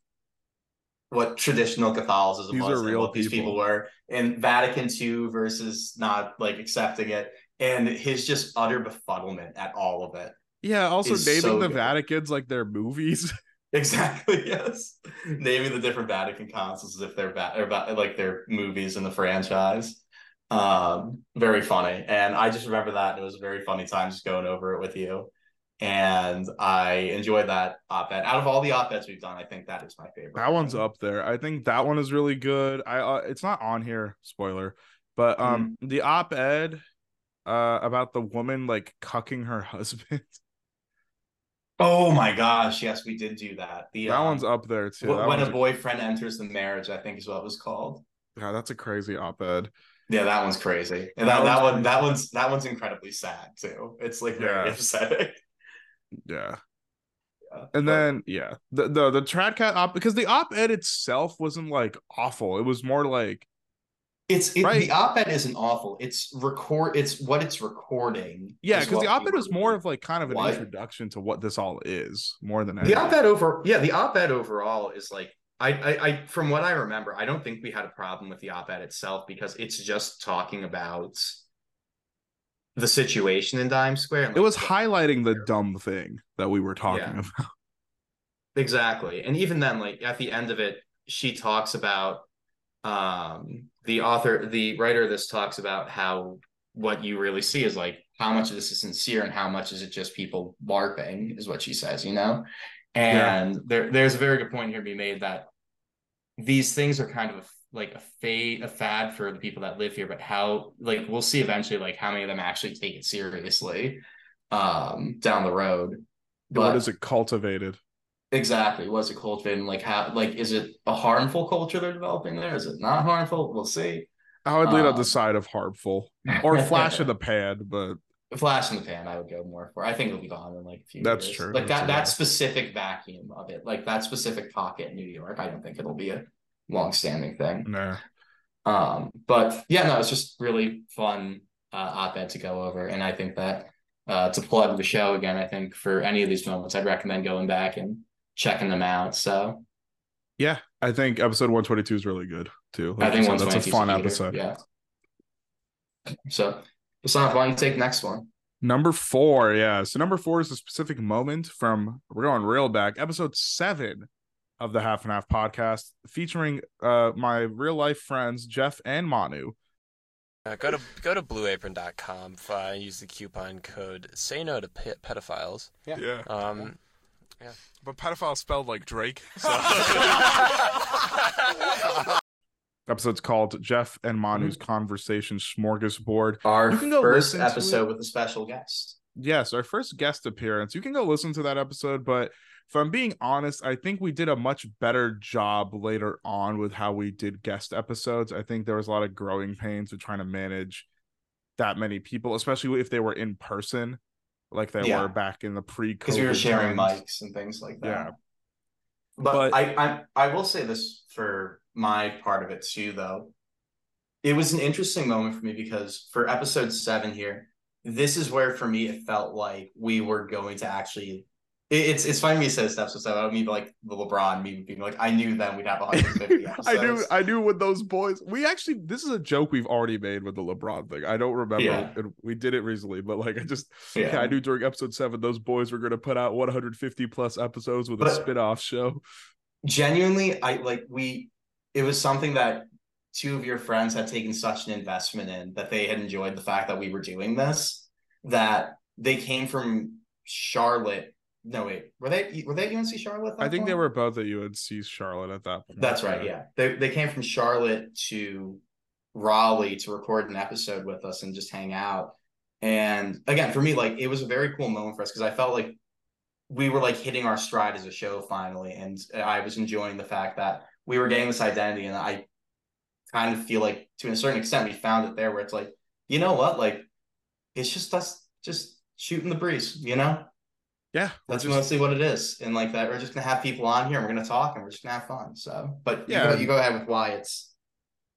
what traditional Catholicism These was are and what these people. people were, and Vatican II versus not like accepting it, and his just utter befuddlement at all of it. Yeah, also naming so the good. Vaticans like their movies. Exactly. Yes. Naming the different Vatican councils as if they're va- or like their movies in the franchise. Um, very funny, and I just remember that and it was a very funny time just going over it with you. And I enjoyed that op-ed. Out of all the op-eds we've done, I think that is my favorite. That one's up there. I think that one is really good. I uh, it's not on here, spoiler, but um Mm-hmm. the op-ed uh about the woman like cucking her husband. Oh my gosh! Yes, we did do that. The that um, one's up there too. when a boyfriend enters the marriage, I think is what it was called. yeah, that's a crazy op-ed. Yeah, that one's crazy. And That that, that one that one's that one's incredibly sad too. It's like very Yeah. upsetting. Yeah. Yeah, And but- then yeah, the the the Tradcath op because the op-ed itself wasn't like awful. It was more like It's it, Right. the op-ed isn't awful. It's record. It's what it's recording. yeah, because the op-ed we is more of like kind of an What? introduction to what this all is, more than the op-ed over. Yeah, the op-ed overall is like I, I I from what I remember, I don't think we had a problem with the op-ed itself because it's just talking about the situation in Dimes Square. and, It was highlighting the dumb thing that we were talking Yeah. about. Exactly. And even then, like at the end of it, she talks about um the author, the writer of this talks about how what you really see is like how much of this is sincere and how much is it just people LARPing, is what she says, you know? And there there's a very good point here to be made that these things are kind of a, like a fade, a fad for the people that live here, but how like we'll see eventually like how many of them actually take it seriously um down the road. what But- is it cultivated? Exactly. What's it cultivating? Like how like is it a harmful culture they're developing there? Is it not harmful? We'll see. I would lean on Um, the side of harmful or flash in the pan, but Flash in the pan, I would go more for. I think it'll be gone in like a few That's years. true. Like That's that that specific vacuum of it, like that specific pocket in New York, I don't think it'll be a long standing thing. nah. Um, but yeah, no, it's just really fun uh op-ed to go over. And I think that uh to plug the show again, I think for any of these moments, I'd recommend going back and checking them out. So Yeah, I think episode 122 is really good too. I think said, that's a fun episode. Yeah. So Vasanth, why don't you take next one? Number four, yeah. So number four is a specific moment from we're going real back, episode seven of the Half and Half podcast, featuring uh my real life friends Jeff and Manu. Uh, go to go to blueapron.com. Uh, use the coupon code "Say No to pe- Pedophiles." Yeah. Um, But pedophile spelled like Drake. So Episode's called Jeff and Manu's Conversation Smorgasbord. Our You can go first listen episode with a special guest. Yes, our first guest appearance. You can go listen to that episode, but if I'm being honest, I think we did a much better job later on with how we did guest episodes. I think there was a lot of growing pains with trying to manage that many people, especially if they were in person, like they Yeah. were back in the pre COVID. because we were sharing mics and things like that. Yeah. But, But- I, I I will say this for my part of it too, though. It was an interesting moment for me because for episode seven here, this is where for me it felt like we were going to actually. It- It's it's funny me say this episode seven. I mean, like the LeBron me being like, I knew then we'd have 150. I knew I knew with those boys. We actually this is a joke we've already made with the LeBron thing. I don't remember Yeah. and we did it recently, but like I just Yeah. I knew during episode seven those boys were gonna put out 150 plus episodes with a But- spin-off show. genuinely i like we it was something that two of your friends had taken such an investment in that they had enjoyed the fact that we were doing this that they came from charlotte no wait. Were they were they at unc charlotte I think they point? were both at UNC Charlotte at that point. that's right yeah. they, they came from charlotte to raleigh to record an episode with us and just hang out. And again for me like it was a very cool moment for us because i felt like we were like hitting our stride as a show finally. And i was enjoying the fact that we were getting this identity and i kind of feel like to a certain extent we found it there where it's like you know what? Like it's just us just shooting the breeze you know Yeah. that's just- mostly what it is and like that we're just gonna have people on here and we're gonna talk and we're just gonna have fun so but Yeah. you go, you go ahead with why it's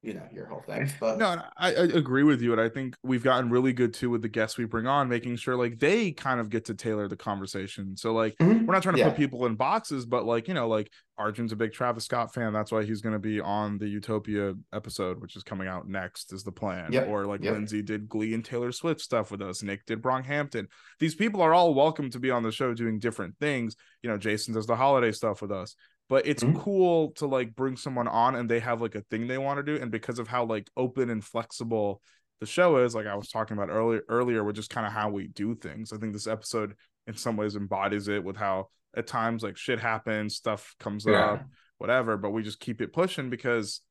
you know your whole thing but No, I, I agree with you, and I think we've gotten really good too with the guests we bring on, making sure like they kind of get to tailor the conversation. So like Mhm. we're not trying to Yeah. put people in boxes, but like you know, like Arjun's a big Travis Scott fan. That's why he's going to be on the Utopia episode, which is coming out next, is the plan. Yep. Or like Yep. Lindsay did Glee and Taylor Swift stuff with us. Nick did Brockhampton. These people are all welcome to be on the show doing different things. You know, Jason does the holiday stuff with us. But it's Mhm. cool to like bring someone on and they have like a thing they want to do. And because of how like open and flexible the show is, like I was talking about earlier earlier, with just kind of how we do things. I think this episode in some ways embodies it with how at times like shit happens, stuff comes Yeah. up, whatever, but we just keep it pushing because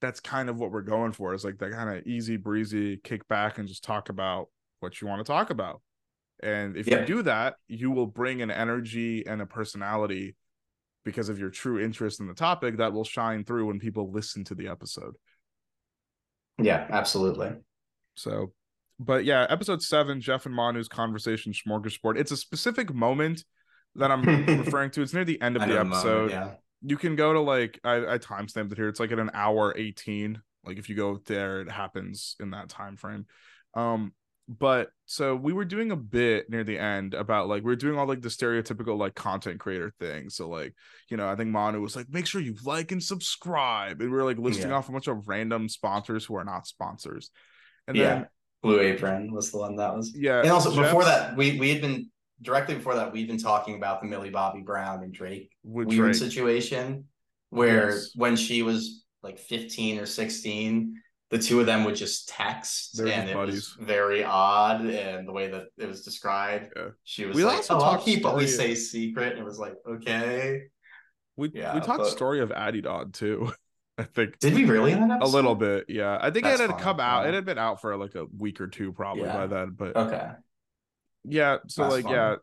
that's kind of what we're going for is like that kind of easy breezy kick back and just talk about what you want to talk about. And if Yeah. you do that, you will bring an energy and a personality because of your true interest in the topic that will shine through when people listen to the episode. yeah absolutely So, but yeah, episode seven, Jeff and Manu's conversation smorgasbord. It's a specific moment that I'm referring to. It's near the end of I the know moment, episode. yeah You can go to like I, I timestamped it here. It's like at an hour 18. Like if you go there, it happens in that time frame. Um, but so we were doing a bit near the end about like we are doing all like the stereotypical like content creator thing. So like, you know, I think Manu was like, make sure you like and subscribe. And we are like listing Yeah. off a bunch of random sponsors who are not sponsors. And yeah then blue apron was the one that was yeah, and also before that we we had been directly before that we've been talking about the millie bobby brown and drake weird Drake. situation where Yes. when she was like 15 or 16 the two of them would just text They were and it buddies. was very odd and the way that it was described Yeah. she was We like also oh talked keep we story- say secret and it was like okay We Yeah, we talked but- story of Adidon too. I think did we really in that a little bit, yeah. I think That's it had fine, come out. It had been out for like a week or two probably Yeah. by then, but okay yeah. So That's like fine. yeah,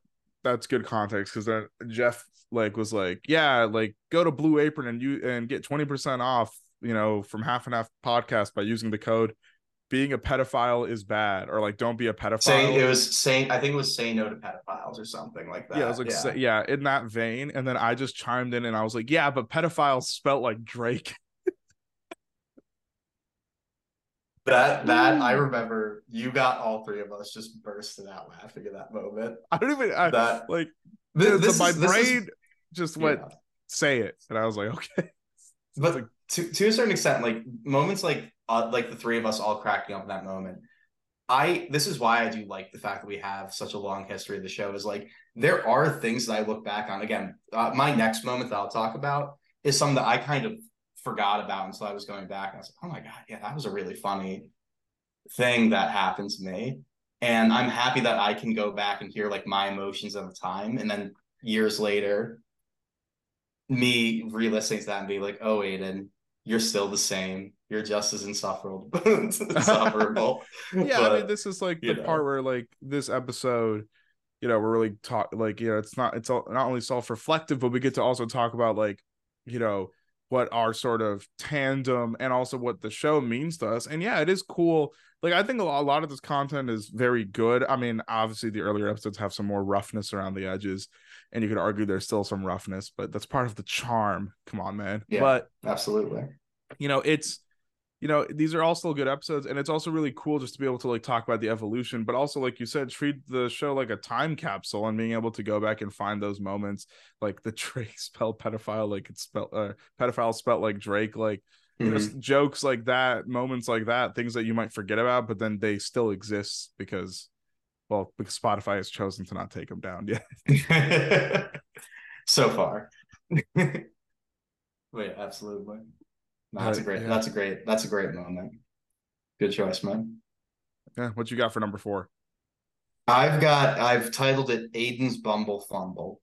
that's good context because then Jeff like was like yeah, like go to Blue Apron and you and get twenty percent off, you know, from Half and Half podcast by using the code. Being a pedophile is bad, or like don't be a pedophile. saying it was saying i think it was say no to pedophiles or something like that yeah, I was like, yeah. say- yeah, in that vein. And then I just chimed in and I was like, yeah, but pedophiles spelt like Drake. That that I hmm. remember you got all three of us just bursting out laughing at that moment. I don't even I, That like Th- the- this my is- this is- brain just went yeah. say it, and I was like, okay. But like- to to a certain extent, like moments like uh, like the three of us all cracking up in that moment, I this is why I do like the fact that we have such a long history of the show. Is like there are things that I look back on. Again, uh, my next moment that I'll talk about is something that I kind of forgot about until I was going back. And I was like, oh my god, yeah, that was a really funny thing that happened to me. And I'm happy that I can go back and hear like my emotions at the time, and then years later, me re-listening to that and be like, oh, Aidan, you're still the same. You're just as insufferable. insufferable. yeah, But, I mean, this is like the know. part where like this episode, you know, we're really talk like you know, it's not it's all, not only self-reflective, but we get to also talk about like, you know, what our sort of tandem and also what the show means to us. And yeah, it is cool. Like I think a lot, of this content is very good. I mean, obviously the earlier episodes have some more roughness around the edges, and you could argue there's still some roughness, but that's part of the charm. Come on, man. Yeah. But absolutely. you know it's you know these are all still good episodes and it's also really cool just to be able to like talk about the evolution but also like you said treat the show like a time capsule and being able to go back and find those moments like the drake spelled pedophile like it's spelled uh, pedophile spelled like drake like you know, Mhm. jokes like that moments like that things that you might forget about but then they still exist because well because spotify has chosen to not take them down yeah so far. Wait, absolutely. No, that's a great. yeah. That's a great. That's a great moment. Good choice, man. yeah what you got for number four I've got. I've titled it Aidan's Bumble Fumble,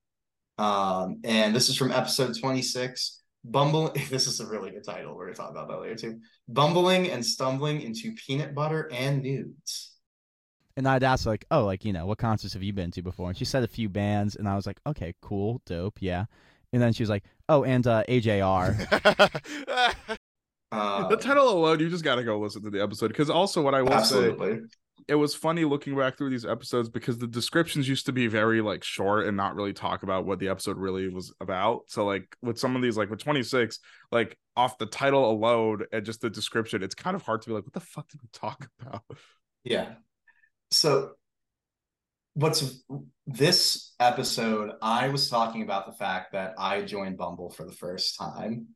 um, and this is from episode twenty six. Bumble. This is a really good title. We're gonna talk about that later too. Bumbling and stumbling into peanut butter and nudes. And I'd ask like, oh, like you know, what concerts have you been to before? And she said a few bands, and I was like, okay, cool, dope, yeah. And then she was like, oh, and uh, AJR. Uh, the title alone you just gotta go listen to the episode because also what i will say, it was funny looking back through these episodes because the descriptions used to be very like short and not really talk about what the episode really was about. So like with some of these, like with 26, like off the title alone and just the description, it's kind of hard to be like, what the fuck did we talk about? Yeah. So what's this episode I was talking about the fact that I joined Bumble for the first time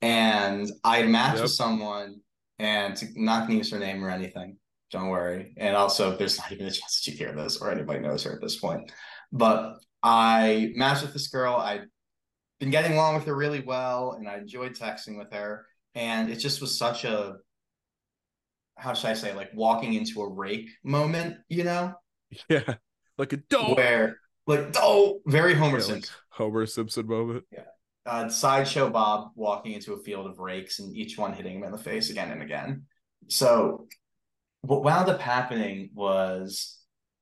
and I matched Yep. with someone and to, not gonna use her name or anything. Don't worry. And also there's not even a chance that you hear this or anybody knows her at this point. But I matched with this girl. I'd been getting along with her really well and I enjoyed texting with her. And it just was such a how should I say, like walking into a rake moment, you know, Yeah. Like a dope where like oh, very Homer Yeah, like Simpson. Homer Simpson moment. Uh, sideshow Bob walking into a field of rakes and each one hitting him in the face again and again. So what wound up happening was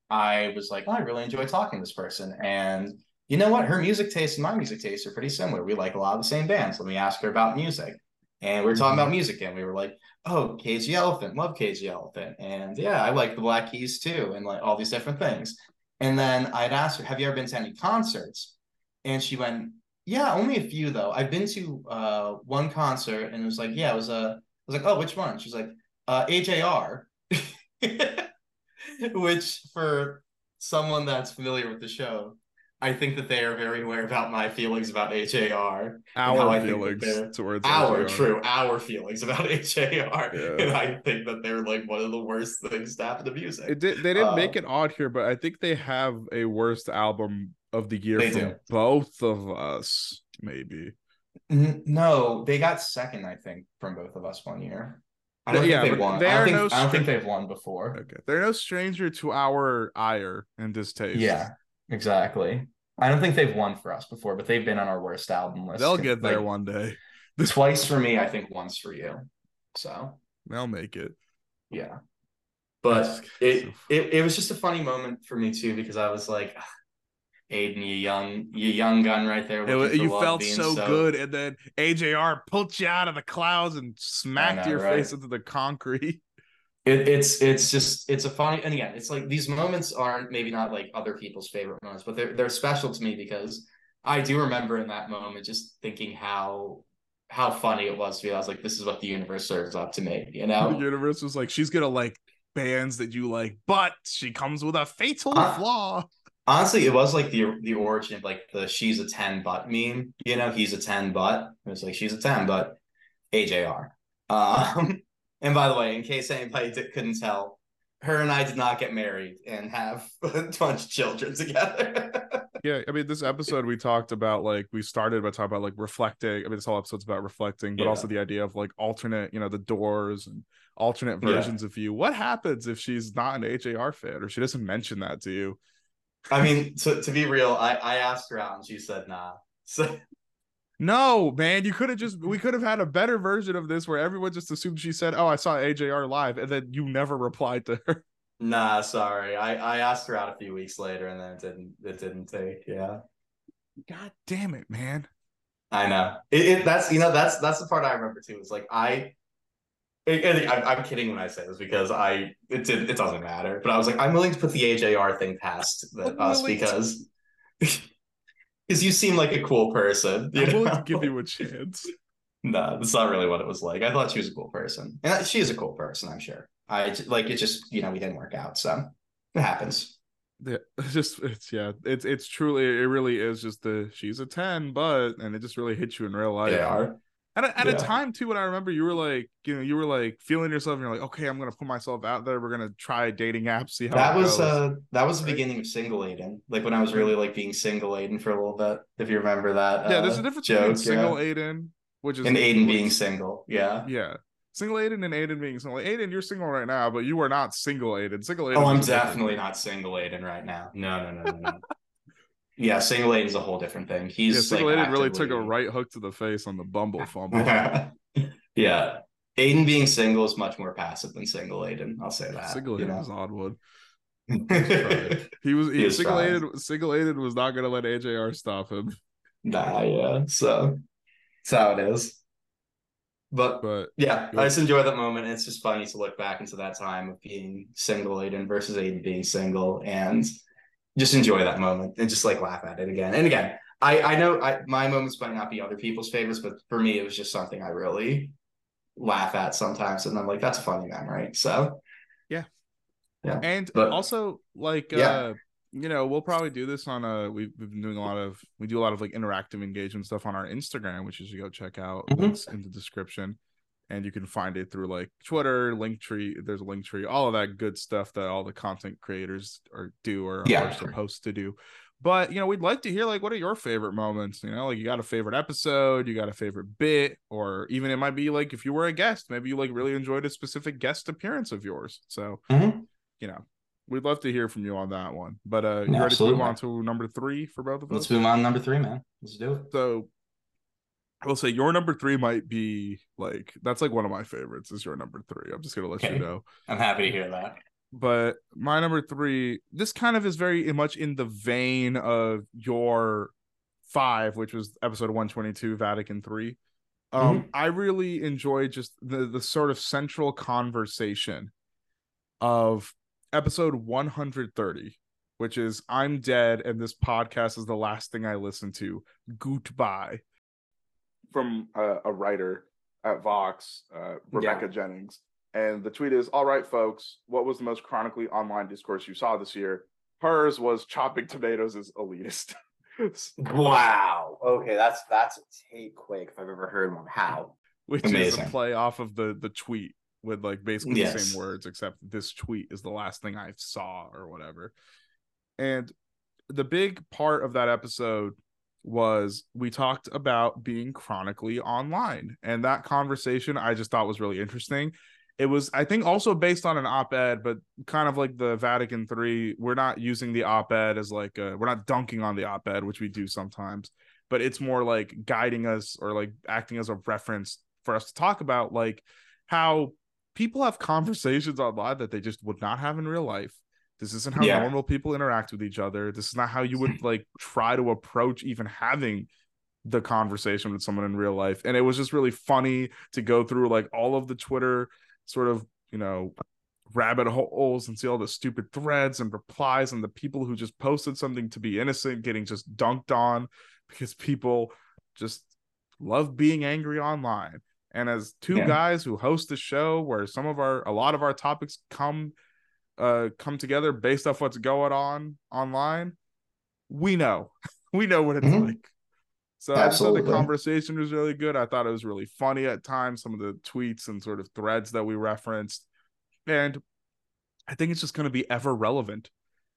I was like, oh, I really enjoy talking to this person. And you know what? Her music taste and my music taste are pretty similar. We like a lot of the same bands. Let me ask her about music. And we were talking about music, and we were like, oh, Cage the Elephant, love Cage the Elephant. And yeah, I like the Black Keys too, and like all these different things. And then I'd asked her, have you ever been to any concerts? And she went, yeah, only a few though. I've been to uh one concert and it was like, yeah, it was a I was like, oh, which one? She's like, uh AJR. Which for someone that's familiar with the show, I think that they are very aware about my feelings about AJR. how Our feelings towards Our AJR. true, our feelings about AJR. Yeah. And I think that they're like one of the worst things to happen to music. It did, they didn't make Uh, it odd here, but I think they have a worst album of the year They from do. both of us, maybe. N- No, they got second, I think, from both of us one year. I don't Yeah, think they've won. they I don't, think, no I don't think they've won before. Okay. They're no stranger to our ire and distaste. Yeah, exactly. I don't think they've won for us before, but they've been on our worst album list. They'll get there like, one day. twice for me, I think once for you. So They'll make it. yeah. But That's- it, so- it it was just a funny moment for me too because I was like, "Ah, Aidan, you young you young gun right there. You felt being so good, and then AJR pulled you out of the clouds and smacked know, your right? face into the concrete. It, it's it's just it's a funny and again it's like these moments aren't maybe not like other people's favorite moments but they're they're special to me because I do remember in that moment just thinking how how funny it was to me I was like this is what the universe serves up to me you know? The universe was like, she's gonna like bands that you like, but she comes with a fatal Uh, flaw. honestly it was like the the origin of like the she's a 10 butt meme you know? He's a 10 butt. It was like she's a 10 but AJR um and by the way in case anybody di- couldn't tell her and I did not get married and have a bunch of children together. Yeah, I mean, this episode we talked about like we started by talking about like reflecting. I mean, this whole episode's about reflecting, but Yeah. also the idea of like alternate, you know, the doors and alternate Yeah. versions of you. What happens if she's not an AJR fan or she doesn't mention that to you? I mean, to, to be real, I, I asked her out and she said nah. So No, man, you could have just we could have had a better version of this where everyone just assumed she said, "Oh, I saw AJR live," and then you never replied to her. nah, sorry. I, I asked her out a few weeks later and then it didn't it didn't take. Yeah. God damn it, man! I know. It, it that's you know that's that's the part I remember too. It's like I, I, I I'm kidding when I say this because I it did it doesn't matter. But I was like I'm willing to put the AJR thing past the, us because because you seem like a cool person. You willing to give you a chance. no, that's not really what it was like. I thought she was a cool person, and she is a cool person. I'm sure. I like it. Just you know, we didn't work out, so it happens. Yeah, it's just it's yeah, it's it's truly it really is just the she's a ten, but and it just really hits you in real life. They are. At a, at a time too, when I remember you were like, you know, you were like feeling yourself, and you're like, okay, I'm gonna put myself out there. We're gonna try dating apps, see how That was uh that was the Right? beginning of single Aidan. Like when I was really like being single Aidan for a little bit. If you remember that. yeah. uh, There's a difference joke, between single yeah. Aidan, which is and Aidan being single. Yeah. yeah, single Aidan and Aidan being single. Aidan, you're single right now, but you are not single Aidan. Single Aidan. Oh, I'm is a different definitely not single Aidan right now. No, no, no, no, no. Yeah, single Aidan's a whole different thing. He's Yeah, single like, really took a right hook to the face on the Bumble fumble. yeah. Aidan being single is much more passive than single Aidan. I'll say that. single you Aidan know? was Oddwood. He was He he, is single. Aidan. Single Aidan was not gonna let AJR stop him. Nah, yeah. So that's how it is. But But Yeah, Good. I just enjoy that moment. It's just funny to look back into that time of being single Aidan versus Aidan being single and just enjoy that moment and just like laugh at it again. And again, I I know I my moments might not be other people's favorites, but for me it was just something I really laugh at sometimes. And I'm like, that's a funny memory. So yeah, yeah, and But- also like Yeah. uh you know we'll probably do this on a we've, we've been doing a lot of we do a lot of like interactive engagement stuff on our instagram which you should go check out Mhm. links in the description and you can find it through like twitter link tree there's a link tree all of that good stuff that all the content creators are do or Yeah. are supposed to do but you know we'd like to hear like what are your favorite moments you know like you got a favorite episode you got a favorite bit or even it might be like if you were a guest maybe you like really enjoyed a specific guest appearance of yours so Mhm. you know, we'd love to hear from you on that one. But uh you ready to move on to number three for both of us? let's move on number three, man. Let's do it. So I will say your number three might be like that's like one of my favorites is your number three. I'm just gonna let Okay. you know. I'm happy to hear that. But my number three, this kind of is very much in the vein of your five, which was episode 122, Vatican three. Um, I really enjoyed just the the sort of central conversation of episode 130, which is I'm dead and this podcast is the last thing I listen to. Goodbye. From a, a writer at Vox, uh, Rebecca Jennings. And the tweet is All right, folks, what was the most chronically online discourse you saw this year? Hers was chopping tomatoes is elitist. Wow. Okay, that's that's a take quick if I've ever heard one. How? which is a play off of the the tweet with like basically the same words except this tweet is the last thing I saw or whatever. And the big part of that episode was we talked about being chronically online and that conversation I just thought was really interesting. It was I think also based on an op-ed but kind of like the Vatican 3 we're not using the op-ed as like uh we're not dunking on the op-ed which we do sometimes but it's more like guiding us or like acting as a reference for us to talk about like how people have conversations online that they just would not have in real life. This isn't how Yeah. normal people interact with each other. This is not how you would like try to approach even having the conversation with someone in real life. And it was just really funny to go through like all of the Twitter sort of, you know, rabbit holes and see all the stupid threads and replies and the people who just posted something to be innocent getting just dunked on because people just love being angry online. And as two Yeah. guys who host a show where some of our a lot of our topics come uh come together based off what's going on online, we know. we know what it's Mhm. like. So I thought the conversation was really good. I thought it was really funny at times, some of the tweets and sort of threads that we referenced. And I think it's just going to be ever relevant.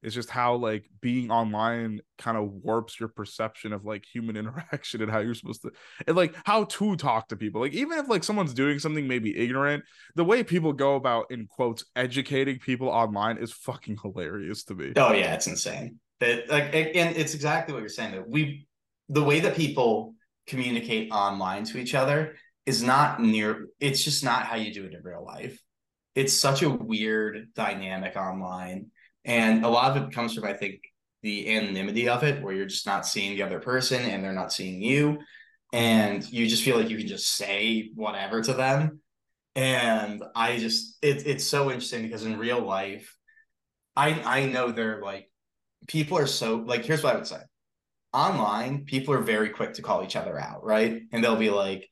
It's just how like being online kind of warps your perception of like human interaction and how you're supposed to and like how to talk to people. Like even if like someone's doing something maybe ignorant, the way people go about in quotes educating people online is fucking hilarious to me. Oh yeah, it's insane. That like and it's exactly what you're saying that we the way that people communicate online to each other is not near it's just not how you do it in real life. It's such a weird dynamic online and a lot of it comes from, I think, the anonymity of it, where you're just not seeing the other person and they're not seeing you. And you just feel like you can just say whatever to them. And I just it, it's so interesting because in real life, I I know they're like people are so like here's what I would say. Online, people are very quick to call each other out, right? And they'll be like,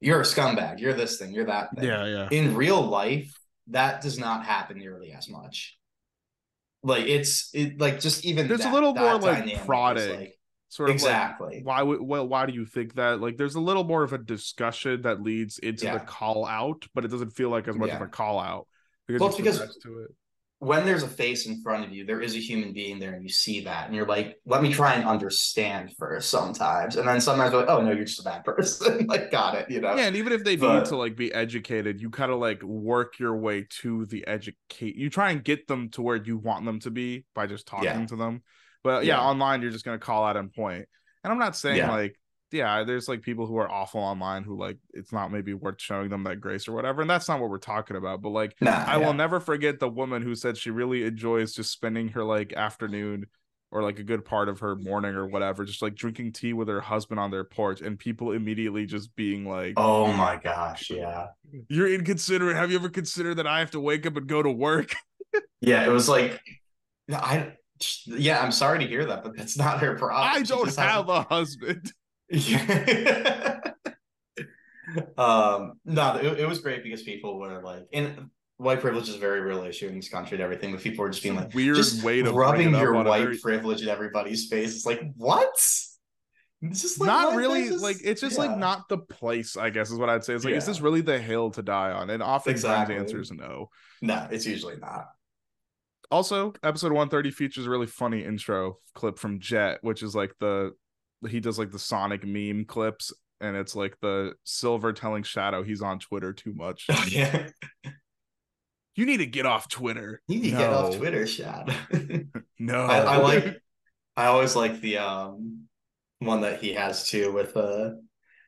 You're a scumbag, you're this thing, you're that thing. Yeah, yeah. In real life, that does not happen nearly as much like it's it like just even there's that, a little more like prodding like, sort of exactly. like, why would well why do you think that like there's a little more of a discussion that leads into Yeah. the call out but it doesn't feel like as much of a call out because Well, it's because- progress to it when there's a face in front of you, there is a human being there, and you see that, and you're like, let me try and understand first sometimes, and then sometimes like, oh no, you're just a bad person. like, got it, you know? yeah and even if they need to like be educated you kind of like work your way to the educate you try and get them to where you want them to be by just talking Yeah. to them but yeah, Yeah. online you're just gonna call out and point. point and i'm not saying Yeah. like yeah there's like people who are awful online who like it's not maybe worth showing them that grace or whatever and that's not what we're talking about but like Nah, I yeah. will never forget the woman who said she really enjoys just spending her like afternoon or like a good part of her morning or whatever, just like drinking tea with her husband on their porch, and people immediately just being like, Oh my gosh, yeah, "You're inconsiderate. Have you ever considered that I have to wake up and go to work?" yeah. It was like, I, yeah, I'm sorry to hear that, but that's not her problem. I don't have a husband. Yeah. um no it, it was great because people were like and white privilege is a very real issue in this country and everything but people were just being like Weird just way to rubbing your white privilege in everybody's face it's like what it's just like not really is- like it's just yeah. like not the place. I guess is what I'd say. It's like, is this really the hill to die on? And oftentimes Exactly. the answer is no. no it's usually not Also, episode 130 features a really funny intro clip from Jet, which is like the he does like the Sonic meme clips, and it's like the Silver telling Shadow he's on Twitter too much. yeah you need to get off Twitter. you need to get off twitter shad No, I, I like I always like the um one that he has too with uh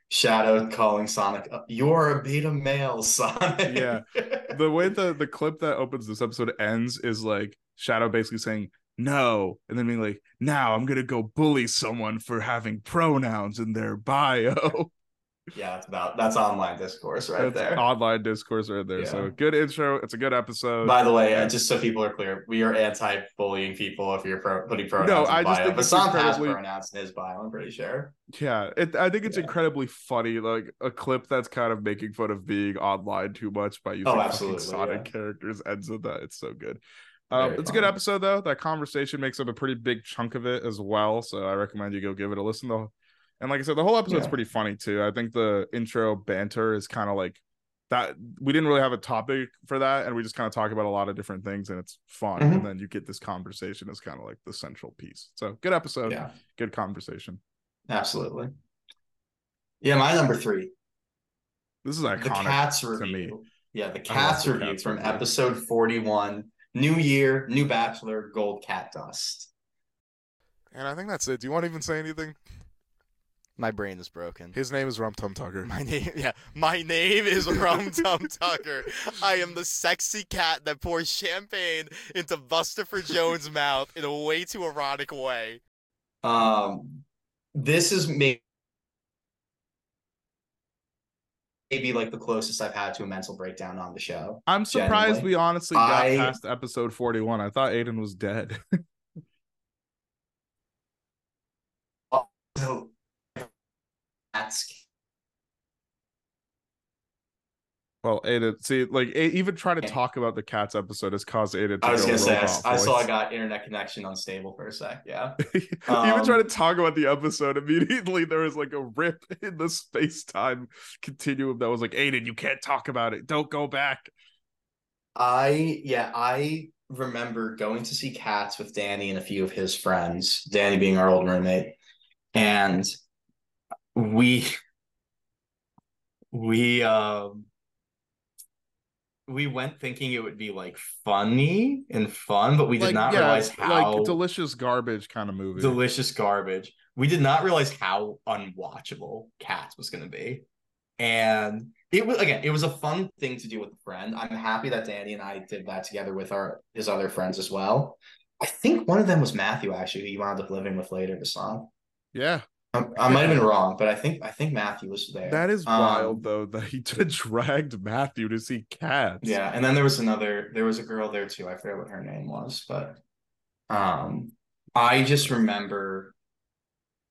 Shadow calling Sonic uh, you're a beta male Sonic. Yeah. the way the the clip that opens this episode ends is like Shadow basically saying no, and then being like, now I'm gonna go bully someone for having pronouns in their bio. yeah, it's about that's online discourse right That's there. online discourse right there. So good intro. It's a good episode. By the way, uh, just so people are clear, we are anti-bullying people if you're pro- putting pronouns. No, in I just bio. think but it's Sam has pronouns in his bio. I'm pretty sure. Yeah, it, I think it's Yeah. incredibly funny, like a clip that's kind of making fun of being online too much by using Oh, absolutely, Sonic yeah. characters ends with that. It's so good. Um, it's a good episode though. That conversation makes up a pretty big chunk of it as well. So I recommend you go give it a listen. Though, and like I said, the whole episode's Yeah. pretty funny too. I think the intro banter is kind of like that. We didn't really have a topic for that, and we just kind of talk about a lot of different things, and it's fun. Mhm. And then you get this conversation as kind of like the central piece. So good episode. Yeah, Good conversation. absolutely. Yeah, my number three, This is actually the iconic. Cats to review. me. Yeah, the Cats review Cats from review. episode 41, New Year, New Bachelor, Gold Cat Dust. And I think that's it. Do you want to even say anything? My brain is broken. His name is Rum Tum Tucker. My name, yeah, my name is Rum Tum Tucker. I am the sexy cat that pours champagne into Bustopher Jones' mouth in a way too erotic way. Um, this is may- maybe like the closest I've had to a mental breakdown on the show. I'm surprised Genuinely. we honestly got I- past episode 41. I thought Aidan was dead. That's well, Aidan, see, like A- even trying to talk about the cats episode has caused Aidan to I was go gonna say I, I saw I got internet connection unstable for a sec. Yeah. even Um, trying to talk about the episode immediately there was like a rip in the space-time continuum that was like aidan you can't talk about it don't go back I yeah, I remember going to see cats with Danny and a few of his friends, Danny being our old roommate. And we we um we went thinking it would be like funny and fun, but we did like, not yeah, realize how like delicious garbage kind of movie. delicious garbage. We did not realize how unwatchable Cats was going to be. And it was again, it was a fun thing to do with a friend. I'm happy that Danny and I did that together with our his other friends as well. I think one of them was Matthew actually, who he wound up living with later, The song, yeah, I, I might have been wrong, but I think I think Matthew was there. that is Um, wild though that he dragged Matthew to see cats. Yeah, and then there was another there was a girl there too. I forget what her name was, but um I just remember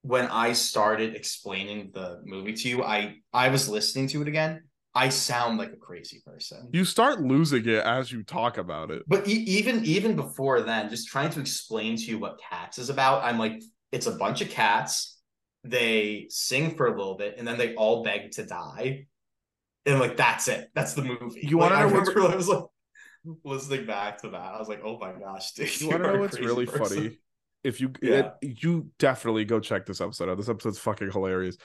when I started explaining the movie to you, I I was listening to it again. I sound like a crazy person. you start losing it as you talk about it. But e- even even before then, just trying to explain to you what Cats is about, I'm like, it's a bunch of cats. They sing for a little bit, and then they all beg to die, and like that's it. That's the movie. You Like, wanna I what's- remember I was like listening back to that. I was like, oh my gosh, dude. You want to know what's really person. funny? If you Yeah. it, you definitely go check this episode out. This episode's fucking hilarious.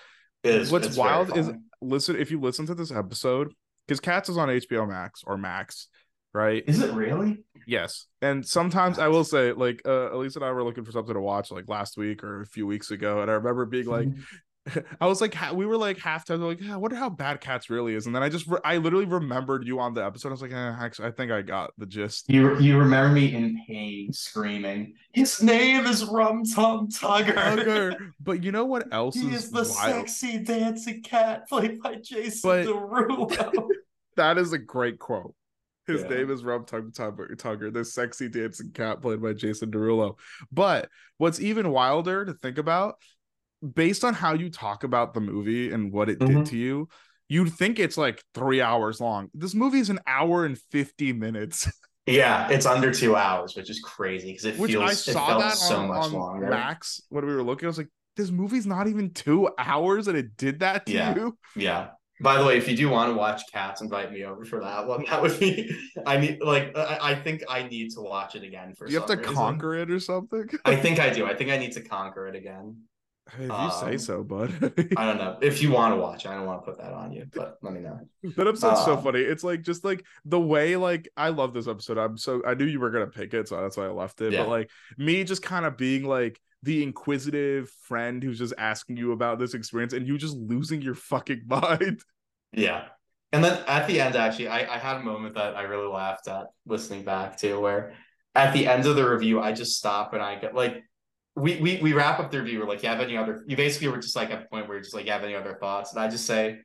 Is- What's wild is listen if you listen to this episode because Cats is on HBO Max or Max, right? is it really? Yes. And sometimes I will say, like, uh, Elise and I were looking for something to watch like last week or a few weeks ago. And I remember being like, I was like, we were like half time, like, yeah, I wonder how bad Cats really is. And then I just, re- I literally remembered you on the episode. I was like, eh, actually, I think I got the gist. You you remember me in pain screaming, his name is Rum Tum Tugger. Tugger. But you know what else He is, is the wild? sexy dancing cat played by Jason But- Derulo. That is a great quote. His Yeah. name is Rum Tum Tugger, the sexy dancing cat played by Jason Derulo. But what's even wilder to think about, based on how you talk about the movie and what it did Mhm. to you, you'd think it's like three hours long. This movie is an hour and 50 minutes, yeah, it's under two hours, which is crazy because it which feels I it saw felt that so on, much on longer. Max when we were looking. I was like, this movie's not even two hours and it did that to Yeah. you. Yeah. By the way, if you do want to watch Cats, invite me over for that one. That would be. I need like I, I think I need to watch it again for. You have to reason. conquer it or something. I think I do. I think I need to conquer it again. Hey, if you say Um, so, bud. I don't know if you want to watch. I don't want to put that on you, but let me know. That episode's so Um, funny. It's like just like the way like I love this episode. I'm so I knew you were gonna pick it, so that's why I left it. Yeah. But like me just kind of being like the inquisitive friend who's just asking you about this experience and you just losing your fucking mind. Yeah. And then at the end, actually, I, I had a moment that I really laughed at listening back to where at the end of the review, I just stop and I get like, we, we, we wrap up the review. We're like, you have any other, you basically were just like at the point where you're just like, you have any other thoughts? And I just say,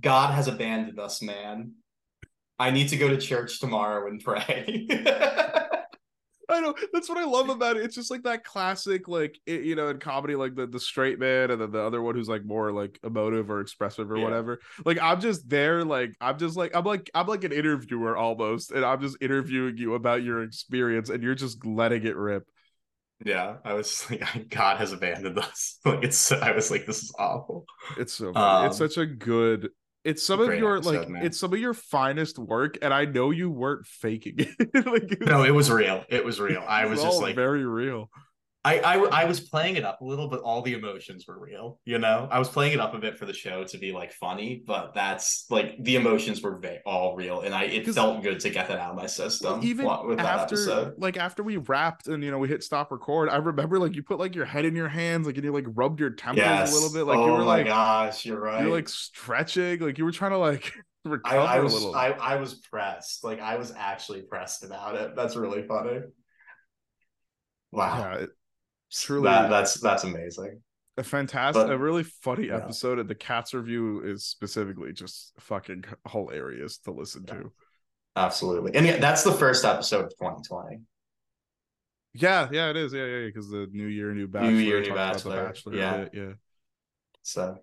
God has abandoned us, man. I need to go to church tomorrow and pray. I know that's what I love about it. It's just like that classic, like it, you know, in comedy, like the the straight man and then the other one who's like more like emotive or expressive or Yeah. whatever. Like I'm just there, like I'm just like I'm like I'm like an interviewer almost, and I'm just interviewing you about your experience, and you're just letting it rip. yeah. I was like, God has abandoned us. Like it's, I was like, this is awful. It's so funny. it's Um, such a good. It's some of your episode, like man. it's some of your finest work, and I know you weren't faking it. like No, it was real. It was real. I was just like, very real. I, I I was playing it up a little, but all the emotions were real. You know, I was playing it up a bit for the show to be like funny, but that's like the emotions were va- all real, and I it felt good to get that out of my system. even with that after episode. like after we wrapped and you know we hit stop record i remember like you put like your head in your hands like and you like rubbed your temples Yes. a little bit like oh you were like gosh, you're right. you were like stretching like you were trying to like I, I was I, I was pressed. Like I was actually pressed about it. That's really funny. Wow. yeah it- truly That, that's that's amazing. a fantastic but- a really funny yeah. episode and the cats review is specifically just fucking hilarious to listen Yeah. to Absolutely. And yeah, that's the first episode of 2020. yeah yeah it is yeah yeah because the new year new bachelor Year, New Bachelor, bachelor yeah. yeah So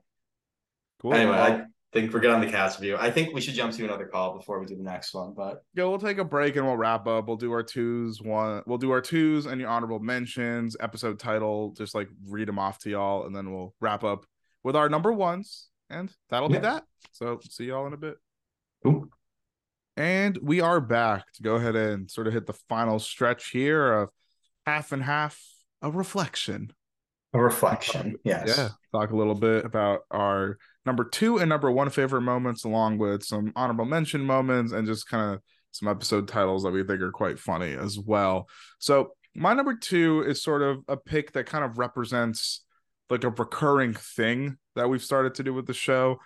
cool anyway, Well, I think we're good on the cast review. I think we should jump to another call before we do the next one. But Yeah, we'll take a break and we'll wrap up. We'll do our twos, one we'll do our twos and your honorable mentions, episode title, just like read them off to y'all, and then we'll wrap up with our number ones, and that'll Yeah. be that. So see y'all in a bit. Ooh. And we are back to go ahead and sort of hit the final stretch here of half and half a reflection. A reflection. Yes. Yeah. Talk a little bit about our number two and number one favorite moments, along with some honorable mention moments and just kind of some episode titles that we think are quite funny as well. So, my number two is sort of a pick that kind of represents like a recurring thing that we've started to do with the show.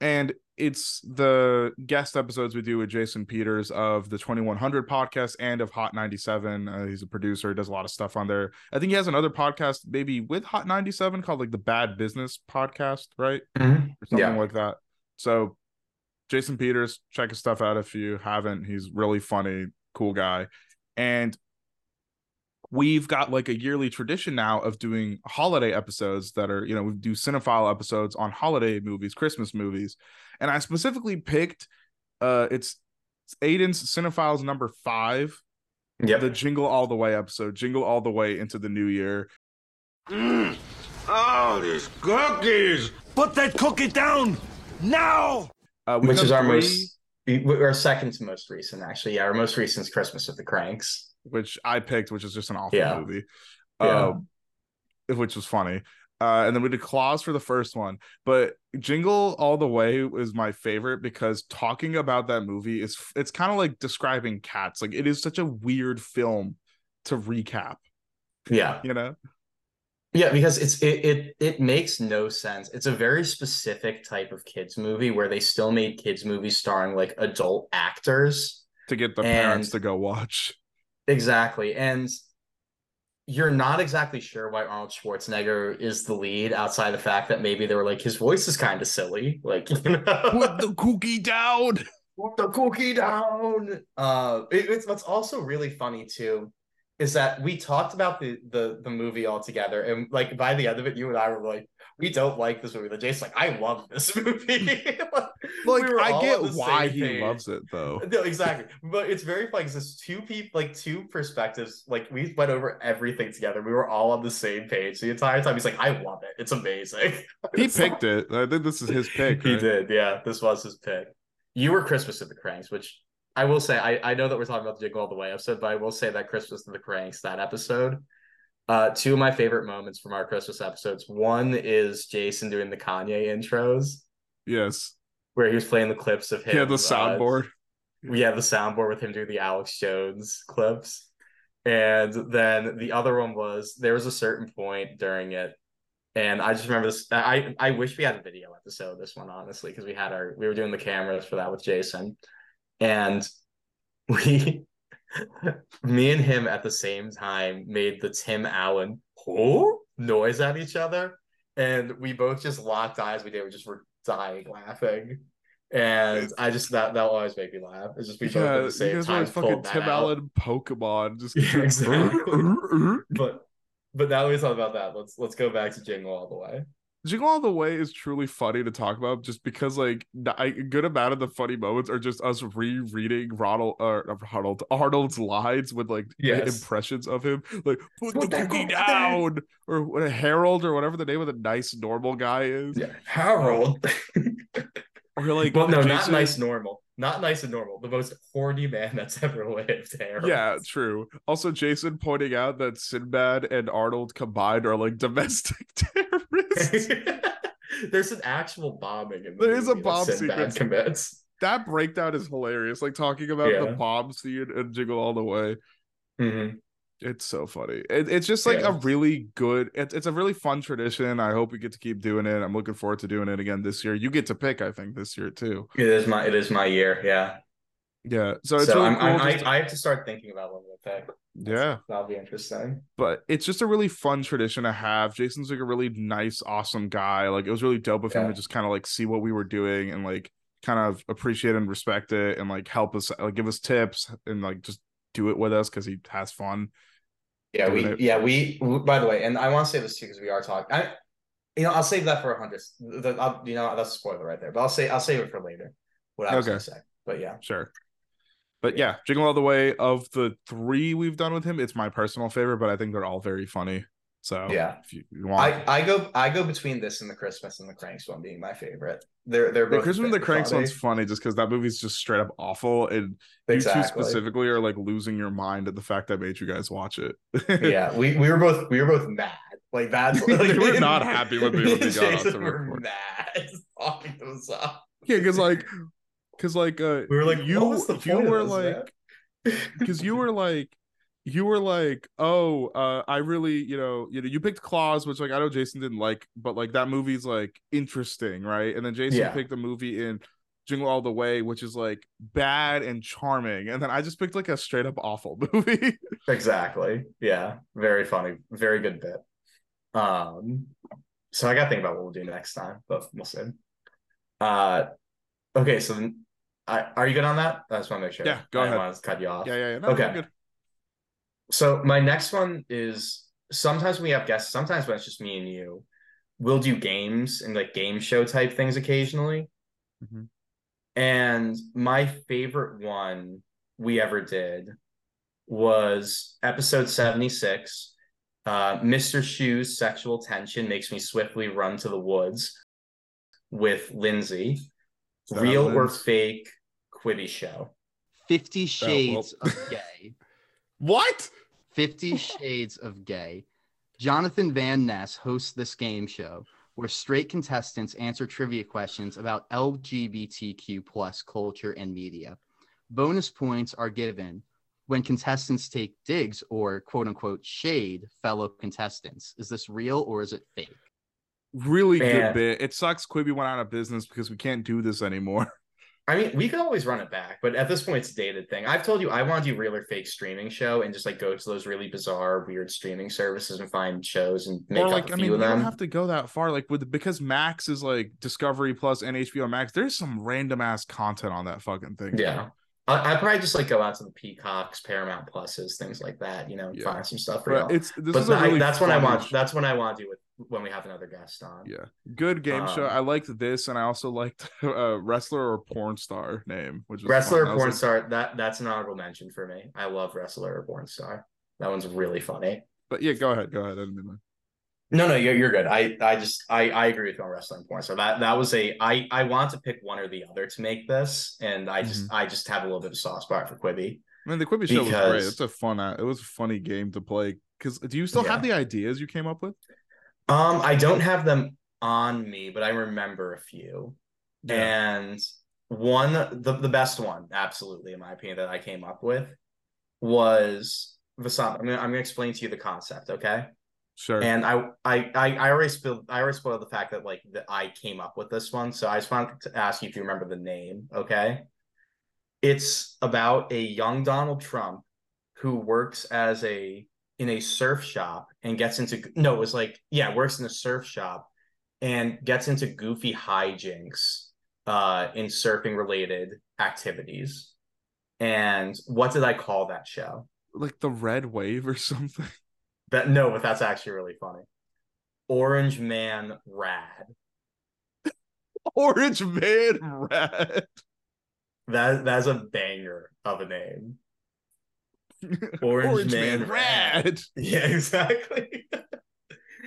And it's the guest episodes we do with Jason Peters of the 2100 podcast and of Hot 97. Uh, he's a producer, he does a lot of stuff on there. I think he has another podcast, maybe with Hot 97, called like the Bad Business Podcast, right? Mhm. Or something Yeah. like that. So, Jason Peters, check his stuff out if you haven't. He's really funny, cool guy. And we've got like a yearly tradition now of doing holiday episodes that are, you know, we do cinephile episodes on holiday movies, Christmas movies. And I specifically picked uh it's it's Aidan's Cinephiles number five, Yeah. the Jingle All the Way episode, Jingle All the Way into the New Year. Oh, these cookies! Put that cookie down now! Uh, Which is our three, most we- our second to most recent, actually. Yeah, our most recent is Christmas with the Cranks. Which I picked, which is just an awful Yeah. movie. Yeah. Um, which was funny. Uh, and then we did Klaus for the first one, but Jingle All the Way is my favorite because talking about that movie is it's kind of like describing cats. Like it is such a weird film to recap, Yeah. you know? Yeah, because it's it, it it makes no sense. It's a very specific type of kids movie where they still made kids movies starring like adult actors. To get the And- parents to go watch. Exactly. And you're not exactly sure why Arnold Schwarzenegger is the lead outside the fact that maybe they were like his voice is kind of silly. Like you know? Put the cookie down. Put the cookie down. Uh, it- it's what's also really funny too is that we talked about the the the movie altogether, and like by the end of it, you and I were like, we don't like this movie. The Jason's like, I love this movie. Like We I get why he page. loves it though. No, exactly. But it's very funny because it's two people, like two perspectives. Like we went over everything together. We were all on the same page the entire time. He's like, I love it. It's amazing. He picked it. I think this is his pick. he right? did, yeah. This was his pick. You were Christmas of the Cranks, which I will say, I, I know that we're talking about the Jingle All the Way episode, but I will say that Christmas of the Cranks, that episode, uh, two of my favorite moments from our Christmas episodes. One is Jason doing the Kanye intros, Yes. where he was playing the clips of him. Yeah, the uh, soundboard. we had the soundboard with him doing the Alex Jones clips. And then the other one was there was a certain point during it, and I just remember this. I I wish we had a video episode of this one honestly because we had our we were doing the cameras for that with Jason, and we me and him at the same time made the Tim Allen oh noise at each other, and we both just locked eyes. We did. We just were dying laughing. And I just that that always make me laugh. It's just we both Yeah, at the same time fucking Tim. Allen Pokemon. Just Yeah, exactly. But but now we talk about that. Let's let's go back to Jingle All the Way. Jingle All the Way is truly funny to talk about just because like a good amount of the funny moments are just us rereading Ronald uh, not Ronald Arnold's lines with like Yes. impressions of him like put, Put the cookie down or what a Harold or whatever the name of the nice normal guy is Yeah, Harold. or like well, no, not nice normal. Not nice and normal. The most horny man that's ever lived. Harold. yeah true also Jason pointing out that Sinbad and Arnold combined are like domestic terrorists There's an actual bombing in the There is a bomb Sinbad sequence. commits. that breakdown is hilarious like talking about the bomb scene and Jingle All the Way Mhm. It's so funny. It, it's just like a really good. It's it's a really fun tradition. I hope we get to keep doing it. I'm looking forward to doing it again this year. You get to pick, I think, this year too. It is my it is my year. Yeah. Yeah. So it's So, really cool. I'm, to- I, I have to start thinking about what to pick. yeah, That'll be interesting. but it's just a really fun tradition to have. Jason's like a really nice, awesome guy. Like it was really dope of him to just kind of like see what we were doing and like kind of appreciate and respect it and like help us, like give us tips and like just do it with us because he has fun. Yeah, we it. yeah we. By the way, and I want to say this too because we are talking. I, you know, I'll save that for a hundred. You know, that's a spoiler right there. But I'll say I'll save it for later. What I was Okay. gonna say. But yeah, Sure. But yeah, Jingle All the Way of the three we've done with him, it's my personal favorite, but I think they're all very funny. So Yeah. if you, want, I, I go I go between this and the Christmas and the Cranks one being my favorite. They're they're the Christmas and the Cranks funny. one's funny just because that movie's just straight up awful, and you two specifically are like losing your mind at the fact I made you guys watch it. yeah, we, we were both we were both mad. Like that's like, They were not happy when we- me when we and got on Jason were mad talking us up. yeah, because like, because like, uh, We were like, you what was the you were this, like, because you were like you were like oh uh i really you know you know you picked Klaus which like i know jason didn't like but like that movie's like interesting right and then jason Yeah. picked a movie in jingle all the way which is like bad and charming and then i just picked like a straight up awful movie Exactly. Yeah. Very funny. Very good bit. Um, so I gotta think about what we'll do next time, but we'll see. Uh okay, so then I are you good on that? I just want to make sure. Yeah, go I ahead. want to cut you off. yeah yeah yeah no, Okay. Okay good So my next one is sometimes we have guests, sometimes when it's just me and you, we'll do games and like game show type things occasionally. Mhm. And my favorite one we ever did was episode 76. Uh, Mr. Shoe's sexual tension makes me swiftly run to the woods with Lindsay. Real or fake Quibi show. Fifty Shades well. of Gay. what Fifty Shades of Gay. Jonathan Van Ness hosts this game show where straight contestants answer trivia questions about LGBTQ plus culture and media. Bonus points are given when contestants take digs or quote unquote shade fellow contestants. Is this real or is it fake? really good bit it sucks quibi went out of business because we can't do this anymore I mean, we could always run it back, but at this point, it's a dated thing. I've told you I want to do real or fake streaming show and just like go to those really bizarre, weird streaming services and find shows and make or up like a I few mean, of you don't have to go that far. Like with because Max is like Discovery Plus and HBO Max. There's some random ass content on that fucking thing. Yeah. I I probably just like go out to the Peacocks, Paramount Pluses, things like that. You know, Yeah. find some stuff for but it's this But is I- really that's when I want. That's when I want to do with when we have another guest on. yeah, good game show. Um, I liked this, and I also liked uh, wrestler or porn star name, which was Wrestler fun. or porn like- star. That that's an honorable mention for me. I love wrestler or porn star. That one's really funny. But yeah, go ahead, go ahead. I didn't mean No, no, you're, you're good. I, I just I, I agree with you on wrestling porn. So that that was a I I want to pick one or the other to make this, and I just I just have a little bit of soft spot for Quibi. I mean, the Quibi show was great. It's a fun. uh, It was a funny game to play. Because do you still have the ideas you came up with? Um, I don't have them on me, but I remember a few. Yeah. And one, the, the best one, absolutely, in my opinion, that I came up with was Vasanth. I'm gonna I'm gonna explain to you the concept, okay? Sure. And I I I, I already spilled I already spoiled the fact that like that I came up with this one. So I just wanted to ask you if you remember the name, okay? It's about a young Donald Trump who works as a in a surf shop and gets into no, it was like yeah, works in a surf shop and gets into goofy hijinks uh in surfing related activities. And what did I call that show? like the red wave or something. That no, but that's actually really funny. Orange Man Rad. Orange Man Rad. That that's a banger of a name. Orange, Man, Rad. Yeah, exactly.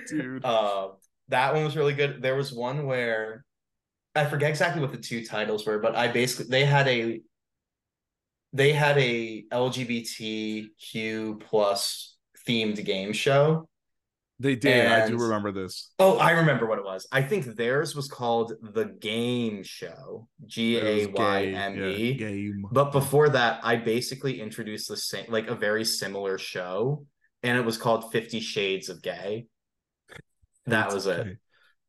Dude. Uh, that one was really good. There was one where I forget exactly what the two titles were, but I basically they had a they had a LGBTQ plus themed game show. They did. I do remember this. Oh, I remember what it was. I think theirs was called The Game Show, G A Y M E. game. But before that, I basically introduced the same, like a very similar show, and it was called Fifty Shades of Gay. That was it.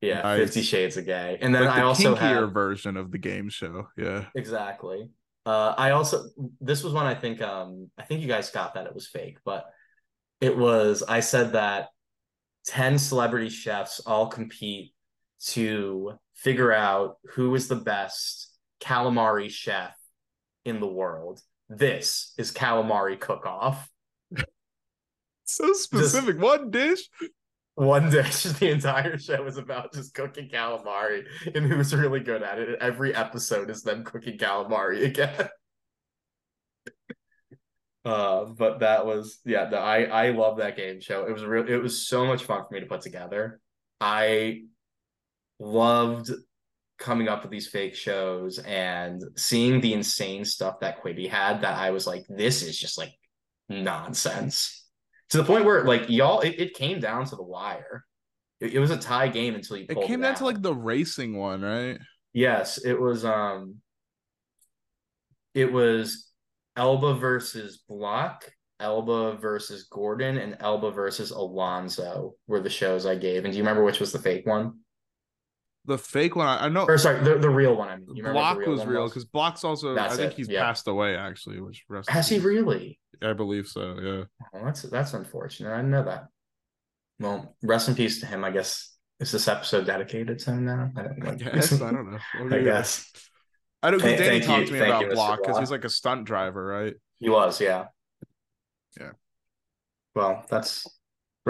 Yeah, Nice. Fifty Shades of Gay. And then like I the also kinkier have version of the game show. Yeah. exactly. Uh, I also this was one I think um I think you guys got that it was fake, but it was I said that 10 celebrity chefs all compete to figure out who is the best calamari chef in the world. This is calamari cook off. So specific. One dish. One dish, the entire show is about just cooking calamari and who's really good at it. Every episode is them cooking calamari again. Uh, but that was yeah. The, I I love that game show. It was real. It was so much fun for me to put together. I loved coming up with these fake shows and seeing the insane stuff that Quibi had. That I was like, this is just like nonsense. To the point where like y'all, it, it came down to the wire. It, it was a tie game until you It came down to like the racing one, right? Yes, it was um it was Elba versus Block, Elba versus Gordon, and Elba versus Alonso were the shows I gave. And do you remember which was the fake one? The fake one, I, I know. Or sorry, the, the real one. I mean, you Block real was real because Block's also. That's I think it, he's yeah. passed away actually. Which rest Has he really? I believe so. Yeah. Well, that's that's unfortunate. I didn't know that. Well, rest in peace to him. I guess is this episode dedicated to him now? I don't, I guess I don't know. I guess I don't. Thank- Danny thank talked you- to me about you, Block because he's like a stunt driver, right? he was. Yeah. Yeah. Well, that's.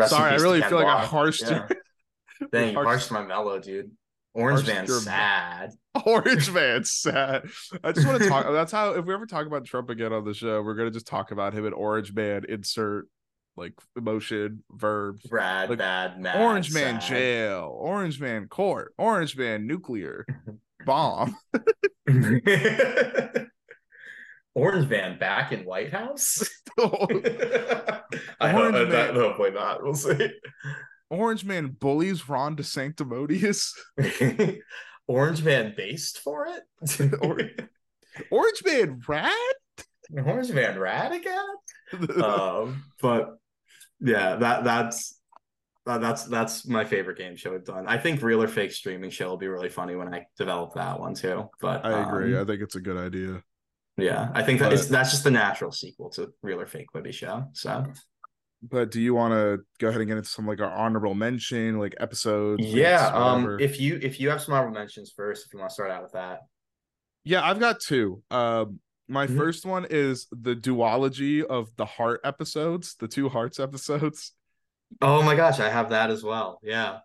Sorry, I really feel like I harshed Yeah. you. Dang, you Harshed- my mellow, dude. Orange your- sad. Orange man sad. I just want to talk. That's how. If we ever talk about Trump again on the show, we're gonna just talk about him and Orange Man. Insert like emotion verbs. Rad, Like, bad, mad. Orange Man sad. jail. Orange Man court. Orange Man nuclear bomb. Orange Man back in White House. I hope Orange that, Man- hopefully not. We'll see. Orange Man bullies Ron DeSanctimonious. Orange Man based for it. Orange Man rat? Orange Man rad again. um, but yeah, that that's uh, that's that's my favorite game show we've done. I think real or fake streaming show will be really funny when I develop that one too. But I agree. um, I think it's a good idea. yeah, I think that it's, But- that's just the natural sequel to real or fake Quibi show. So But do you want to go ahead and get into some like our honorable mention, like episodes? yeah, um, if you if you have some honorable mentions first, if you want to start out with that. Yeah, I've got two. Um, my Mhm. first one is the duology of the heart episodes, the two hearts episodes. Oh my gosh, I have that as well. Yeah,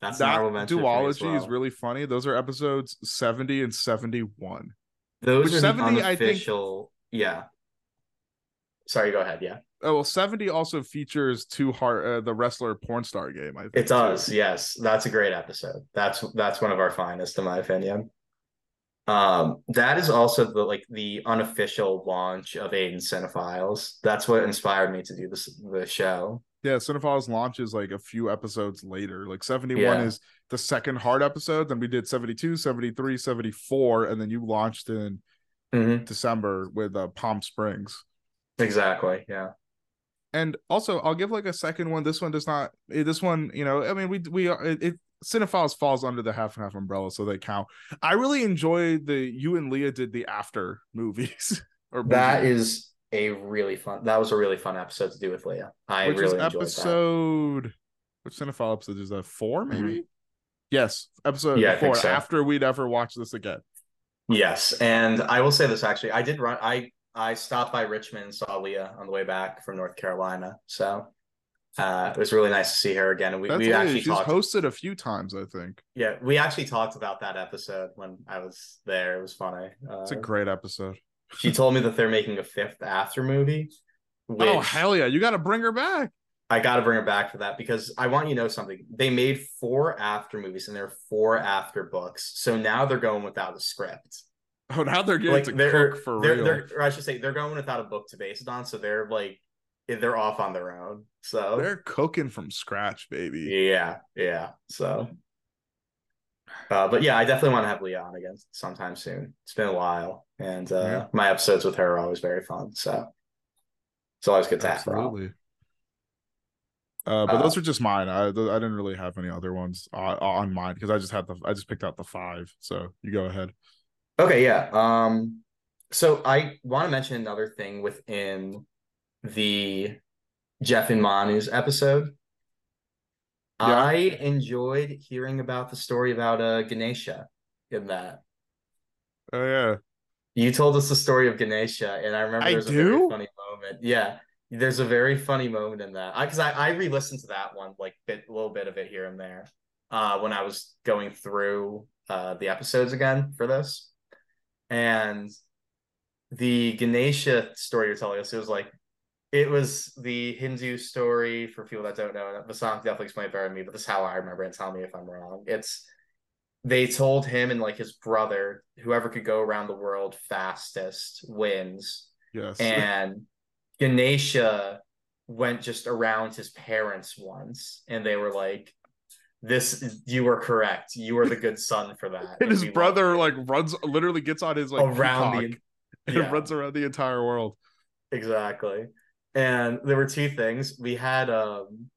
that's that honorable mention for duology is really funny. Those are episodes 70 and 71. Those which are 70, the I think- unofficial. Yeah. Sorry, go ahead. Yeah. Oh, well, 70 also features two heart uh, the wrestler porn star game, I think. It does, yes. That's a great episode. That's that's one of our finest, in my opinion. Um, that is also the like the unofficial launch of Aidan Cinephiles. That's what inspired me to do this the show. Yeah, Cinephiles launches like a few episodes later. Like 71 Yeah. is the second hard episode. Then we did 72, 73, 74, and then you launched in Mhm. December with uh, Palm Springs. Exactly. Yeah. And also, I'll give like a second one. This one does not. eh, This one, you know, I mean, we we are it. Cinephiles falls under the half and half umbrella, so they count. I really enjoy the you and Leah did the after movies. or That movies, is a really fun. That was a really fun episode to do with Leah. I which really enjoyed that. episode. Which Cinephile episode is that? Four, maybe. Yes, episode Mm-hmm. Yeah, four. so. After we'd ever watch this again. Yes, and I will say this actually. I did run. I I stopped by Richmond and saw Leah on the way back from North Carolina. So uh, it was really nice to see her again. And we, we actually She's talked. hosted a few times, I think. yeah, we actually talked about that episode when I was there. It was funny. It's a Uh, great episode. she told me that they're making a fifth after movie. oh hell yeah! You got to bring her back. I got to bring her back for that because I want you to know something. They made four after movies and there are four after books. So now they're going without a script. Oh, now they're getting like to they're, cook for they're, real. they're or I should say they're going without a book to base it on, so they're like they're off on their own. So They're cooking from scratch, baby. yeah, yeah. So uh, but yeah, I definitely want to have Leah on again sometime soon. It's been a while, and uh, Yeah. my episodes with her are always very fun. So it's always good to have her on. Uh, but Uh, those are just mine. I I didn't really have any other ones on, on mine because I just had the I just picked out the five. So you go ahead. Okay, yeah. Um, so I want to mention another thing within the Jeff and Manu's episode. Yeah. I enjoyed hearing about the story about uh Ganesha in that. Oh yeah, You told us the story of Ganesha, and I remember I there's a very funny moment. Yeah, there's a very funny moment in that. I because I, I re-listened to that one, like bit a little bit of it here and there, uh, when I was going through uh the episodes again for this. And the Ganesha story you're telling us, it was like it was the Hindu story for people that don't know. And Vasanth definitely explained better than me, but this is how I remember it. Tell me if I'm wrong. It's they told him and like his brother, whoever could go around the world fastest wins. Yes. And Ganesha went just around his parents once, and they were like, "This, you were correct. You were the good son for that." and his brother you." like runs literally gets on his like around peacock the and runs around the entire world. Exactly. And there were two things. We had um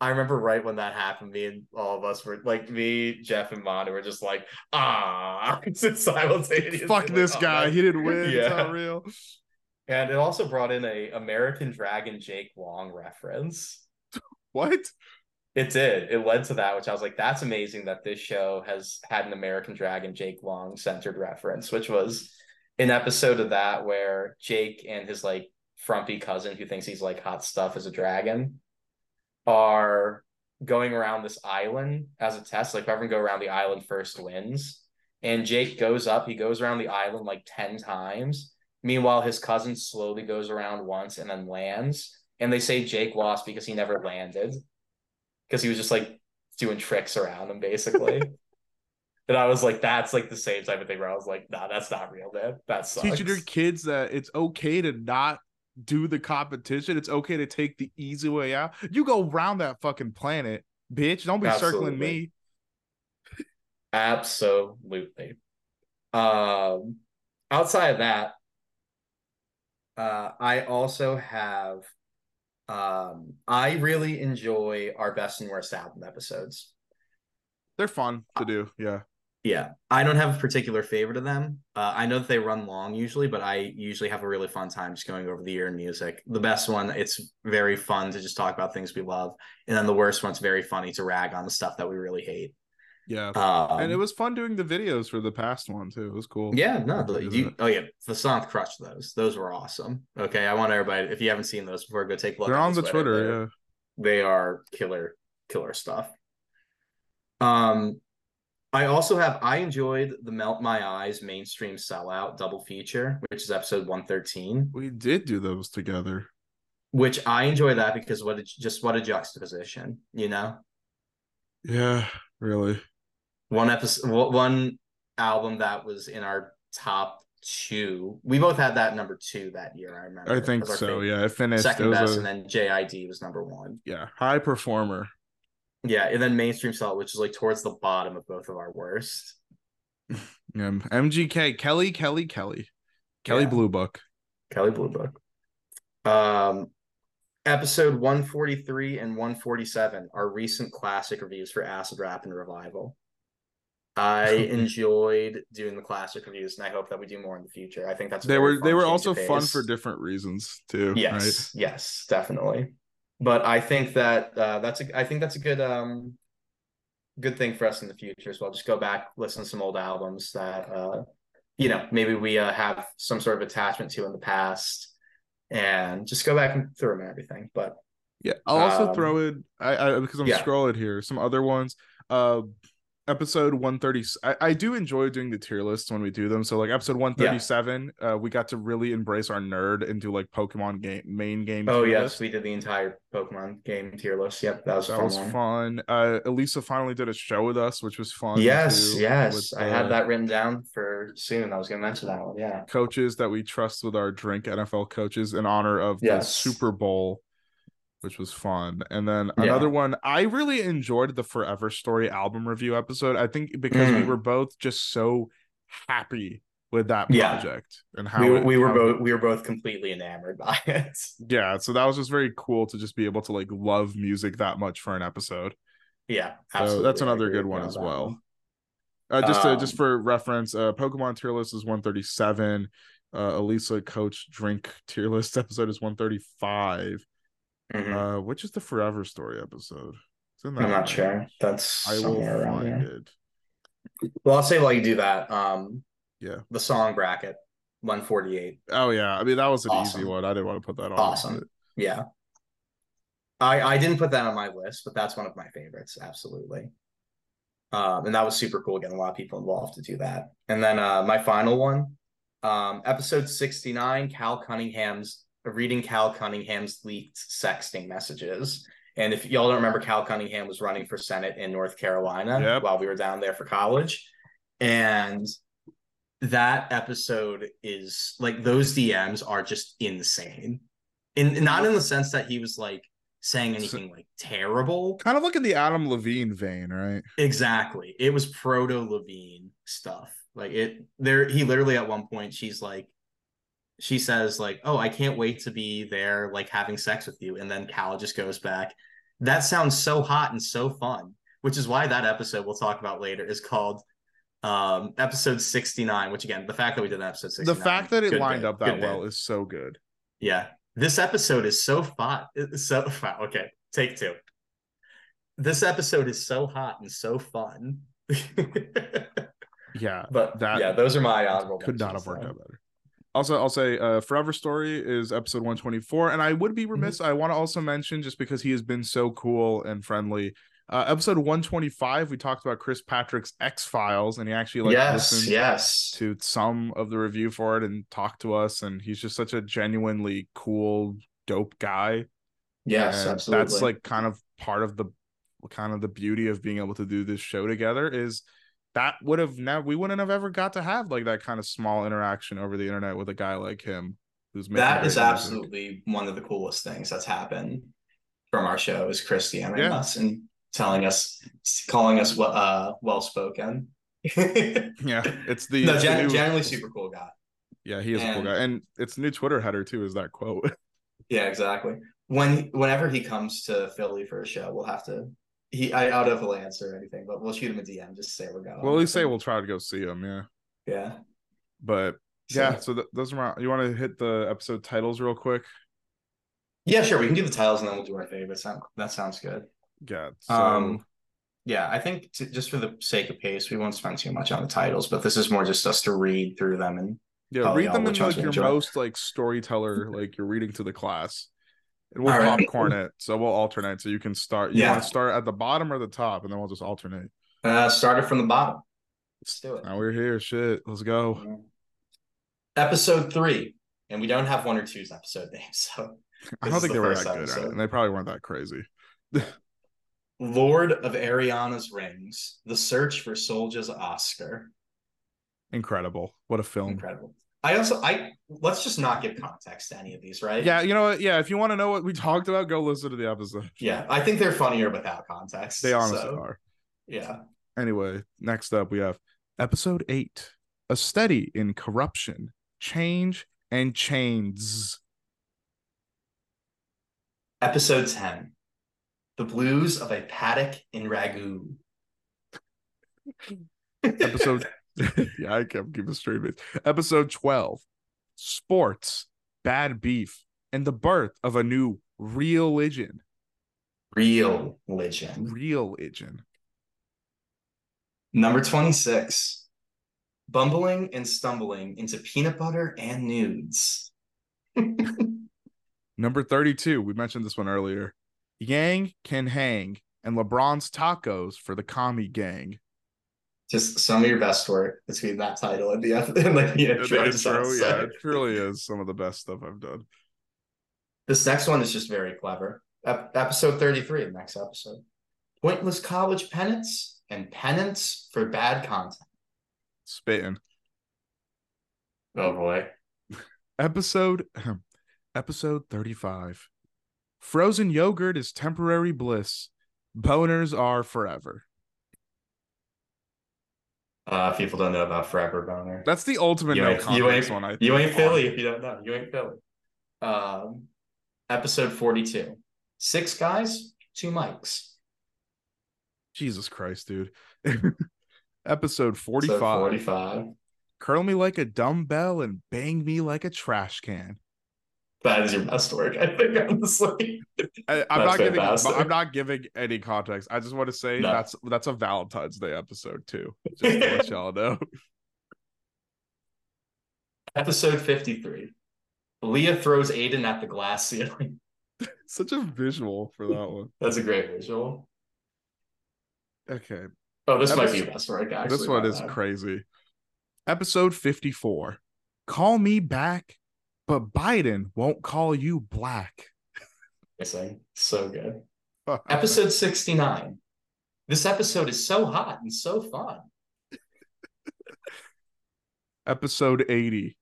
I remember right when that happened, me and all of us were like me, Jeff, and Manu were just like, ah simultaneously. Fuck like, this "Oh, guy. man." He didn't win. It's Yeah. not real. And it also brought in a American Dragon Jake Long reference. What? It did. It led to that, which I was like, that's amazing that this show has had an American Dragon Jake Long centered reference, which was an episode of that where Jake and his like frumpy cousin who thinks he's like hot stuff as a dragon are going around this island as a test. Like whoever can go around the island first wins. And Jake goes up, he goes around the island like 10 times. Meanwhile, his cousin slowly goes around once and then lands. And they say Jake lost because he never landed. Because he was just like doing tricks around him, basically. and I was like, that's like the same type of thing where I was like, nah, that's not real, man. That's sucks. Teaching your kids that it's okay to not do the competition. It's okay to take the easy way out. You go round that fucking planet, bitch. Don't be circling me. Absolutely. Um, outside of that, uh, I also have. Um, I really enjoy our best and worst album episodes. They're fun to do. Yeah. Yeah, I don't have a particular favorite of them. Uh, I know that they run long usually, but I usually have a really fun time just going over the year in music. The best one, it's very fun to just talk about things we love, and then the worst one's very funny to rag on the stuff that we really hate. Yeah. Um, and it was fun doing the videos for the past one too. It was cool. Yeah, no, the, you, oh yeah, Vasanth crushed those. Those were awesome. Okay, I want everybody. If you haven't seen those before, go take a look. They're on the Twitter, They're- yeah. they are killer, killer stuff. Um, I also have. I enjoyed the Melt My Eyes mainstream sellout double feature, which is episode one thirteen. We did do those together. Which I enjoy that because what a, just what a juxtaposition, you know. Yeah, really. one episode one album that was in our top two we both had that number two that year i remember I think so. favorite. Yeah, it finished. second best a- and then jid was number one yeah, high performer. Yeah and then mainstream sellout which is like towards the bottom of both of our worst Yeah, MGK Kelly Kelly Kelly Kelly Yeah. Blue Book. kelly blue book um episode 143 and 147 are recent classic reviews for acid rap and revival i enjoyed doing the classic reviews and i hope that we do more in the future i think that's They were they were also fun for different reasons too. Yes, yes, definitely. But I think that uh, that's a I think that's a good um good thing for us in the future as well. Just go back, listen to some old albums that uh you know maybe we uh, have some sort of attachment to in the past, and just go back and through them and everything. But Yeah, I'll also Um, throw in I, I because I'm yeah. scrolling here some other ones. Uh, episode 130. I, I do enjoy doing the tier lists when we do them. So like episode 137, uh, we got to really embrace our nerd and do like Pokemon game main game. oh yes, list. we did the entire Pokemon game tier list. Yep, that was that fun was one. fun. Uh, Elisa finally did a show with us, which was fun. Yes, too, yes, with, I uh, had that written down for soon. I was gonna mention that one. Yeah. coaches that we trust with our drink NFL coaches in honor of the Super Bowl, which was fun. And then Yeah. another one, I really enjoyed the Forever Story album review episode. I think because we Mm. were both just so happy with that Yeah. project and how we, were- it- we were how- both we were both completely enamored by it. yeah. So that was just very cool to just be able to like love music that much for an episode. Yeah, So that's another good one as well. Uh, just to, just Um, for reference, uh, Pokemon tier list is 137. Uh, Elisa Coach Drink tier list episode is 135. Mhm. Uh, which is the Forever Story episode? I'm not one. sure. That's I will find here. it. Well, I'll say while you do that, um, Yeah. the song bracket, 148. Oh yeah. I mean that was an easy one. I didn't want to put that on. Awesome. Yeah. I I didn't put that on my list, but that's one of my favorites, absolutely. Um, and that was super cool getting a lot of people involved to do that. And then uh my final one Um, episode 69, Cal Cunningham's reading Cal Cunningham's leaked sexting messages. And if y'all don't remember, Cal Cunningham was running for Senate in North Carolina Yep. while we were down there for college. And that episode is like those DMs are just insane. In not in the sense that he was like saying anything like terrible. Kind of like in the Adam Levine vein, right? Exactly. It was proto Levine stuff. Like it there he literally at one point she's like she says like, "Oh, I can't wait to be there like having sex with you." And then Cal just goes back, "That sounds so hot and so fun." Which is why that episode we'll talk about later is called um episode 69, which again, the fact that we did that episode 69. The fact that it lined bit, up that well bit. is so good. Yeah. This episode is so fun. So wow, okay. Take two. This episode is so hot and so fun. Yeah, but that yeah, those are my honorable could not have worked out better. Also, I'll say uh, Forever Story is episode 124. And I would be Mm-hmm. remiss. I want to also mention, just because he has been so cool and friendly, uh, episode 125, we talked about Chris Patrick's X Files, and he actually like Yes, listened yes. to some of the review for it and talked to us. And he's just such a genuinely cool, dope guy. Yes, And absolutely. That's like kind of part of the kind of the beauty of being able to do this show together is that would have never we wouldn't have ever got to have like that kind of small interaction over the internet with a guy like him who's that great music. absolutely one of the coolest things that's happened from our show is Chris DMing Yeah. us and telling us calling us well uh well spoken. yeah it's the, no, gen- new- generally super cool guy. yeah he is a cool guy and it's new twitter header too is that quote Yeah, exactly. When whenever he comes to Philly for a show, we'll have to. He I, I don't know if he'll answer or anything, but we'll shoot him a DM just to say we're going. well at least say we'll try to go see him yeah Yeah. but yeah so th- those are my you want to hit the episode titles real quick Yeah, sure. We can do the titles and then we'll do our favorites. That, that sounds good. yeah so Um, yeah, I think to, just for the sake of pace, we won't spend too much on the titles, but this is more just us to read through them and Yeah, read them in like we your most like storyteller, like you're reading to the class. And we'll All right. popcorn it, so we'll alternate. So you can start. You Yeah. want to start at the bottom or the top, and then we'll just alternate. Uh, started from the bottom. Let's do it. Now we're here. Shit, let's go. Episode three, and we don't have one or two's episode names, so I don't think the they were that good, episode. and they probably weren't that crazy. Lord of Ariana's Rings: The Search for Soldiers Oscar. Incredible! What a film. Incredible. I also I let's just not give context to any of these, right? Yeah, you know what? Yeah, if you want to know what we talked about, go listen to the episode. Yeah, I think they're funnier without context. They honestly so, are. Yeah. Anyway, next up we have episode eight: a study in corruption, change, and chains. Episode 10 The Blues of a Paddock in Ragu. episode yeah i kept keeping straight face episode 12 sports bad beef and the birth of a new real religion Real Religion. real religion Number 26 Bumbling and Stumbling into Peanut Butter and Nudes. number 32 we mentioned this one earlier. Yang can hang and lebron's tacos for the commie gang Just some of your best work between that title and the, and like the the intro. to intro yeah it truly is some of the best stuff i've done This next one is just very clever. Ep- episode 33, the next episode. Pointless college penance and penance for bad content. spitting Oh boy. episode episode 35 frozen yogurt is temporary bliss boners are forever Uh, people don't know about Forever Boner. That's the ultimate you no ain't, you ain't, one. I you ain't Philly if you don't know. You ain't Philly. Um, episode 42. Six guys, two mics. Jesus Christ, dude. Episode So 45. 45. Curl me like a dumbbell and bang me like a trash can. That is your best work, I think, honestly. I, I'm not giving. fantastic. I'm not giving any context. I just want to say No. that's that's a Valentine's Day episode too. Just to let y'all know. Episode 53. Leah throws Aidan at the glass ceiling. Such a visual for that one. That's a great visual. Okay, Oh, this might be Episode- best work, actually. this one is bad. crazy. Episode 54. Call me back, but Biden won't call you black. Amazing. So good. Episode 69. This episode is so hot and so fun. Episode 80.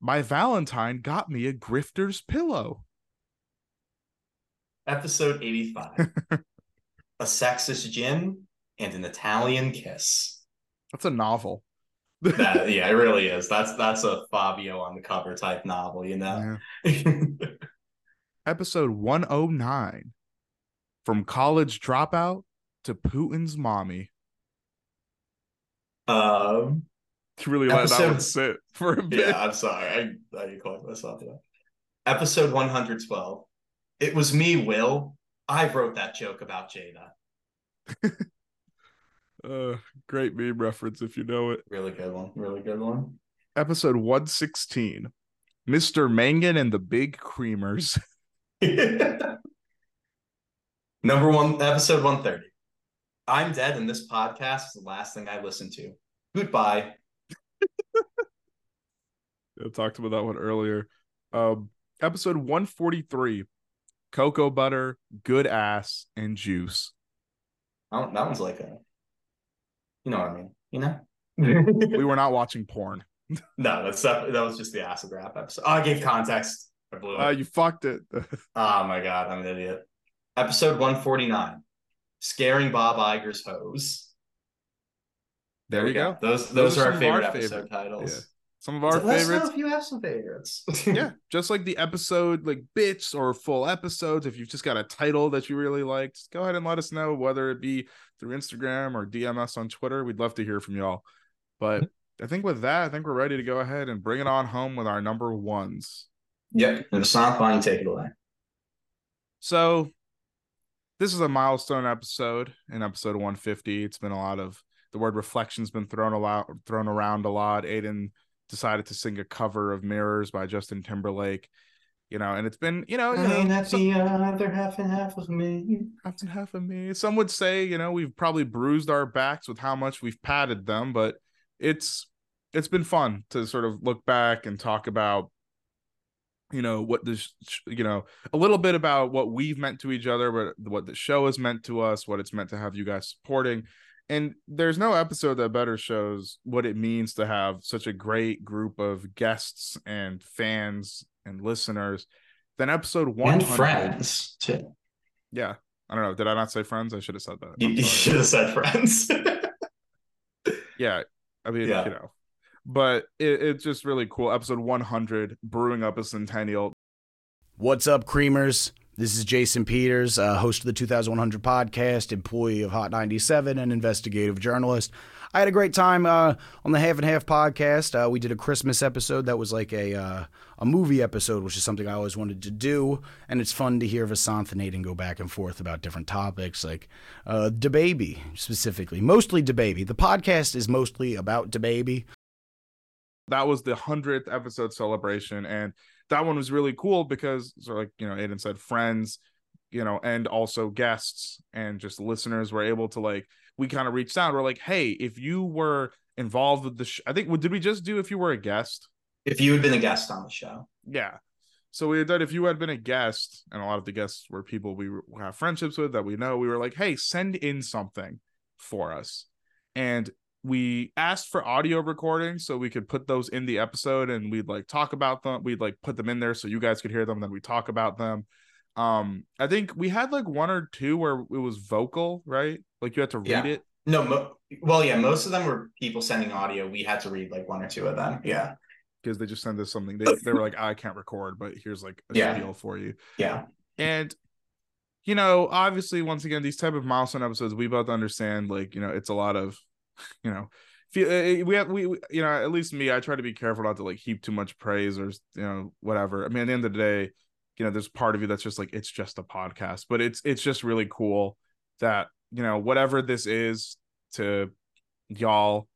My Valentine got me a grifter's pillow. Episode 85. a sexist gin and an Italian kiss. That's a novel. That, yeah, it really is. That's that's a Fabio on the cover type novel, you know. Episode 109. From college dropout to Putin's mommy. Um really let that one sit for a bit. Yeah, I'm sorry. I I called myself that. Episode 112. It was me, Will. I wrote that joke about Jada. uh great meme reference if you know it. Really good one. Really good one. Episode 116. Mr. Mangan and the Big Creamers. Number one, episode 130. I'm dead, and this podcast is the last thing I listen to. Goodbye. I talked about that one earlier. Um, episode 143 Cocoa Butter, Good Ass, and Juice. Oh, that one's like a, you know what I mean? You know? we were not watching porn. no, that's that, that was just the acid rap episode. Oh, I gave context. I blew it. Uh, you fucked it. oh my god, I'm an idiot. Episode 149. Scaring Bob Iger's hose. There, there we go. go. Those those, those are our favorite our episode favorite. titles. Yeah. Some of our so favorites. if you have some favorites. yeah, just like the episode, like bits or full episodes. If you've just got a title that you really liked, go ahead and let us know, whether it be through Instagram or DM us on Twitter. We'd love to hear from y'all. But mm-hmm. I think with that, I think we're ready to go ahead and bring it on home with our number ones. Yep. And Vasanth, fine, take it away. So this is a milestone episode in episode 150. It's been a lot of the word reflection's been thrown a lot thrown around a lot. Aidan decided to sing a cover of Mirrors by Justin Timberlake. You know, and it's been, you know, you I know, some, the other half and half of me. Half and half of me. Some would say, you know, we've probably bruised our backs with how much we've padded them, but it's it's been fun to sort of look back and talk about you know what this you know a little bit about what we've meant to each other but what the show has meant to us what it's meant to have you guys supporting and there's no episode that better shows what it means to have such a great group of guests and fans and listeners than episode one and friends too. Yeah, I don't know. Did I not say friends? I should have said that. You should have said friends. yeah, I mean, yeah. you know, but it, it's just really cool. Episode 100, brewing up a centennial. What's up, creamers? This is Jason Peters, uh, host of the 2100 podcast, employee of Hot 97, and investigative journalist. I had a great time uh, on the Half and Half podcast. Uh, we did a Christmas episode that was like a uh, a movie episode, which is something I always wanted to do. And it's fun to hear Vasanth and Aidan go back and forth about different topics, like uh, DaBaby specifically, mostly DaBaby. The podcast is mostly about DaBaby. That was the hundredth episode celebration, and that one was really cool because so like you know Aidan said friends you know and also guests and just listeners were able to like we kind of reached out. We're like hey if you were involved with the sh- I think what did we just do if you were a guest if you had been a guest on the show. Yeah. So we had done if you had been a guest and a lot of the guests were people we have friendships with that we know. We were like hey send in something for us. And we asked for audio recordings so we could put those in the episode and we'd like talk about them. We'd like put them in there so you guys could hear them and then we talk about them. Um i think we had like one or two where it was vocal right? Like you had to read yeah. it? No mo- well yeah most of them were people sending audio. We had to read like one or two of them. Yeah. Because they just send us something. They, they were like i can't record but here's like a yeah. spiel for you. Yeah. And you know obviously once again these type of milestone episodes we both understand like you know it's a lot of you know eh, we have we you know at least me i try to be careful not to like heap too much praise or you know whatever. I mean at the end of the day you know there's part of you that's just like it's just a podcast but it's it's just really cool that you know whatever this is to y'all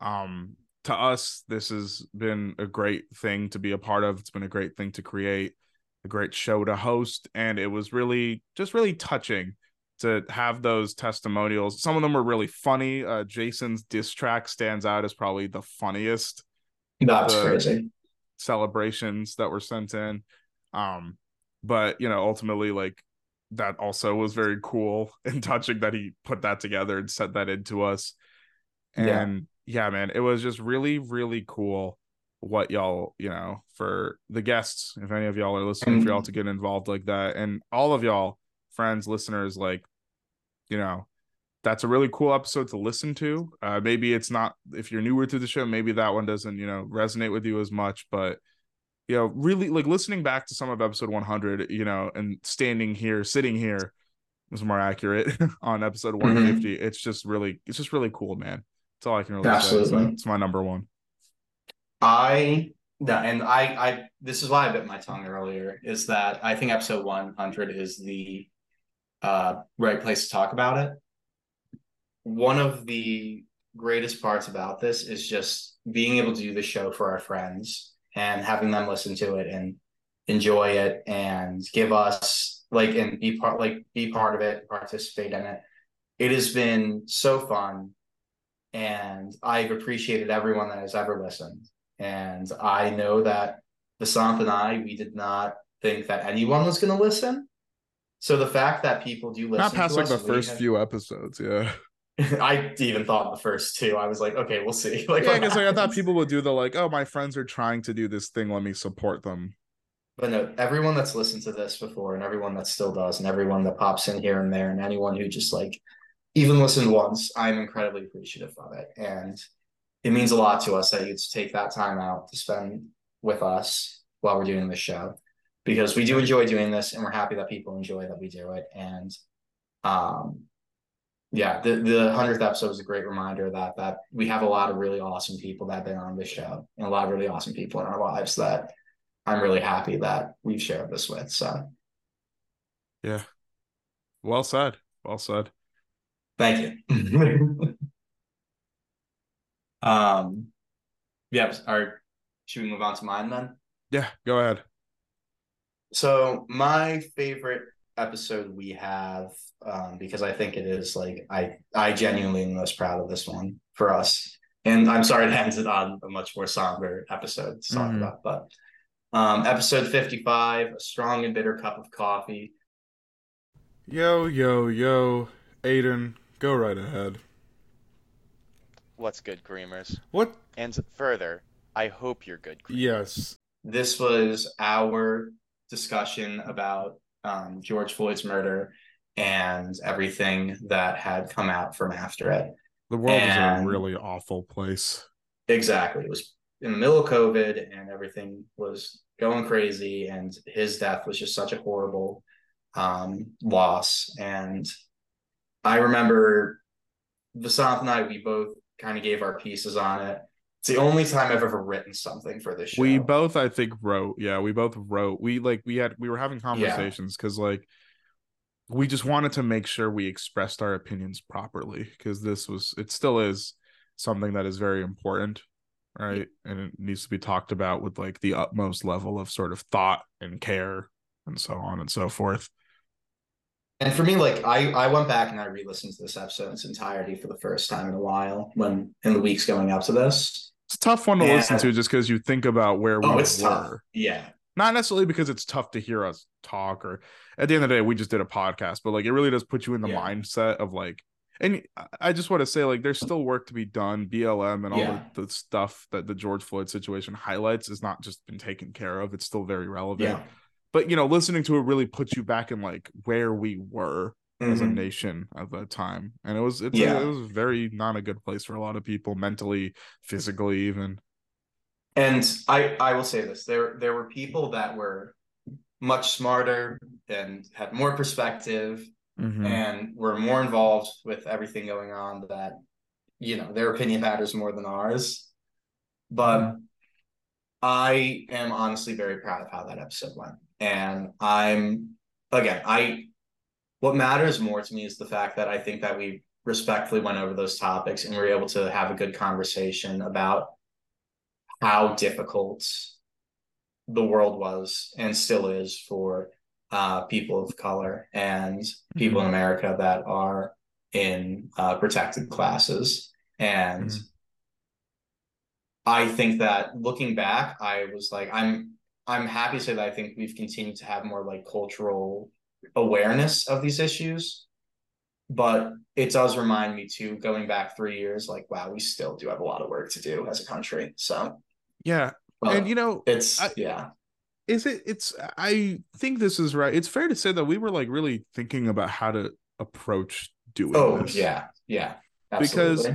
um to us this has been a great thing to be a part of. It's been a great thing to create a great show to host and it was really just really touching to have those testimonials. Some of them were really funny. Uh, Jason's diss track stands out as probably the funniest. That's the, crazy. celebrations that were sent in. Um, but you know, ultimately, like that also was very cool and touching that he put that together and sent that into us. And yeah, yeah man, it was just really, really cool what y'all, you know, for the guests, if any of y'all are listening, for y'all to get involved like that. And all of y'all, friends, listeners, like, you know, that's a really cool episode to listen to. Uh, maybe it's not if you're newer to the show, maybe that one doesn't, you know, resonate with you as much, but you know, really like listening back to some of episode 100, you know, and standing here, sitting here was more accurate on episode 150. It's just really, it's just really cool, man. That's all I can really Absolutely. say. It's my number one. I no, and I I this is why I bit my tongue earlier is that I think episode 100 is the uh right place to talk about it. One of the greatest parts about this is just being able to do the show for our friends and having them listen to it and enjoy it and give us like and be part like be part of it, participate in it. It has been so fun and I've appreciated everyone that has ever listened. And I know that Vasanth and I, we did not think that anyone was going to listen. So the fact that people do listen, Not past to like the us, we first have- few episodes, yeah. I even thought the first two. I was like, okay, we'll see. Like, yeah, because like, I thought people would do the like, oh, my friends are trying to do this thing, let me support them. But no, everyone that's listened to this before, and everyone that still does, and everyone that pops in here and there, and anyone who just like even listened once, I'm incredibly appreciative of it, and it means a lot to us that you take that time out to spend with us while we're doing the show, because we do enjoy doing this, and we're happy that people enjoy that we do it, and um, yeah, the the hundredth episode is a great reminder that that we have a lot of really awesome people that have been on this show, and a lot of really awesome people in our lives that I'm really happy that we've shared this with. So Yeah. Well said. Well said. thank you. um, yeah. Are should we move on to mine then? Yeah, go ahead. So my favorite episode we have, um, because I think it is like I I genuinely am most proud of this one for us. And I'm sorry it end it on a much more somber episode to talk Mhm. about, but um, episode 55, a strong and bitter cup of coffee. Yo, yo, yo, Aidan, go right ahead. What's good, Creamers? What? And further, I hope you're good. Creamers. Yes. This was our discussion about um, George Floyd's murder and everything that had come out from after it. The world is in a really awful place. Exactly. It was in the middle of COVID and everything was going crazy. And his death was just such a horrible um, loss. And I remember Vasanth and I, we both kind of gave our pieces on it. It's the only time I've ever written something for this show. We both, I think, wrote. Yeah, we both wrote. We like we had we were having conversations because like we just wanted to make sure we expressed our opinions properly because this was it still is something that is very important, right? And it needs to be talked about with like the utmost level of sort of thought and care and so on and so forth. And for me, like I, I went back and I re-listened to this episode in its entirety for the first time in a while when in the weeks going up to this. It's a tough one to Yeah. listen to just because you think about where oh, we Oh, it's were. tough. Yeah. Not necessarily because it's tough to hear us talk, or at the end of the day, we just did a podcast, but like it really does put you in the Yeah. mindset of like, and I- just want to say, like, there's still work to be done. BLM and all Yeah. the, the stuff that the George Floyd situation highlights has not just been taken care of. It's still very relevant. Yeah. But you know, listening to it really puts you back in like where we were as a Mhm. nation at that time, and it was it's Yeah. it was very not a good place for a lot of people mentally, physically, even. And I, I will say this: there, there were people that were much smarter and had more perspective Mhm. and were more involved with everything going on. That you know, their opinion matters more than ours. But I am honestly very proud of how that episode went, and I'm again, I what matters more to me is the fact that I think that we respectfully went over those topics and we were able to have a good conversation about how difficult the world was and still is for uh, people of color and people in America that are in uh, protected classes. And I think that looking back, I was like, I'm I'm happy to say that I think we've continued to have more like cultural awareness of these issues. But it does remind me too, going back three years, like, wow, we still do have a lot of work to do as a country. So Yeah. Well, and you know, it's I- yeah. is it it's i think this is right it's fair to say that we were like really thinking about how to approach doing Oh this yeah, yeah. because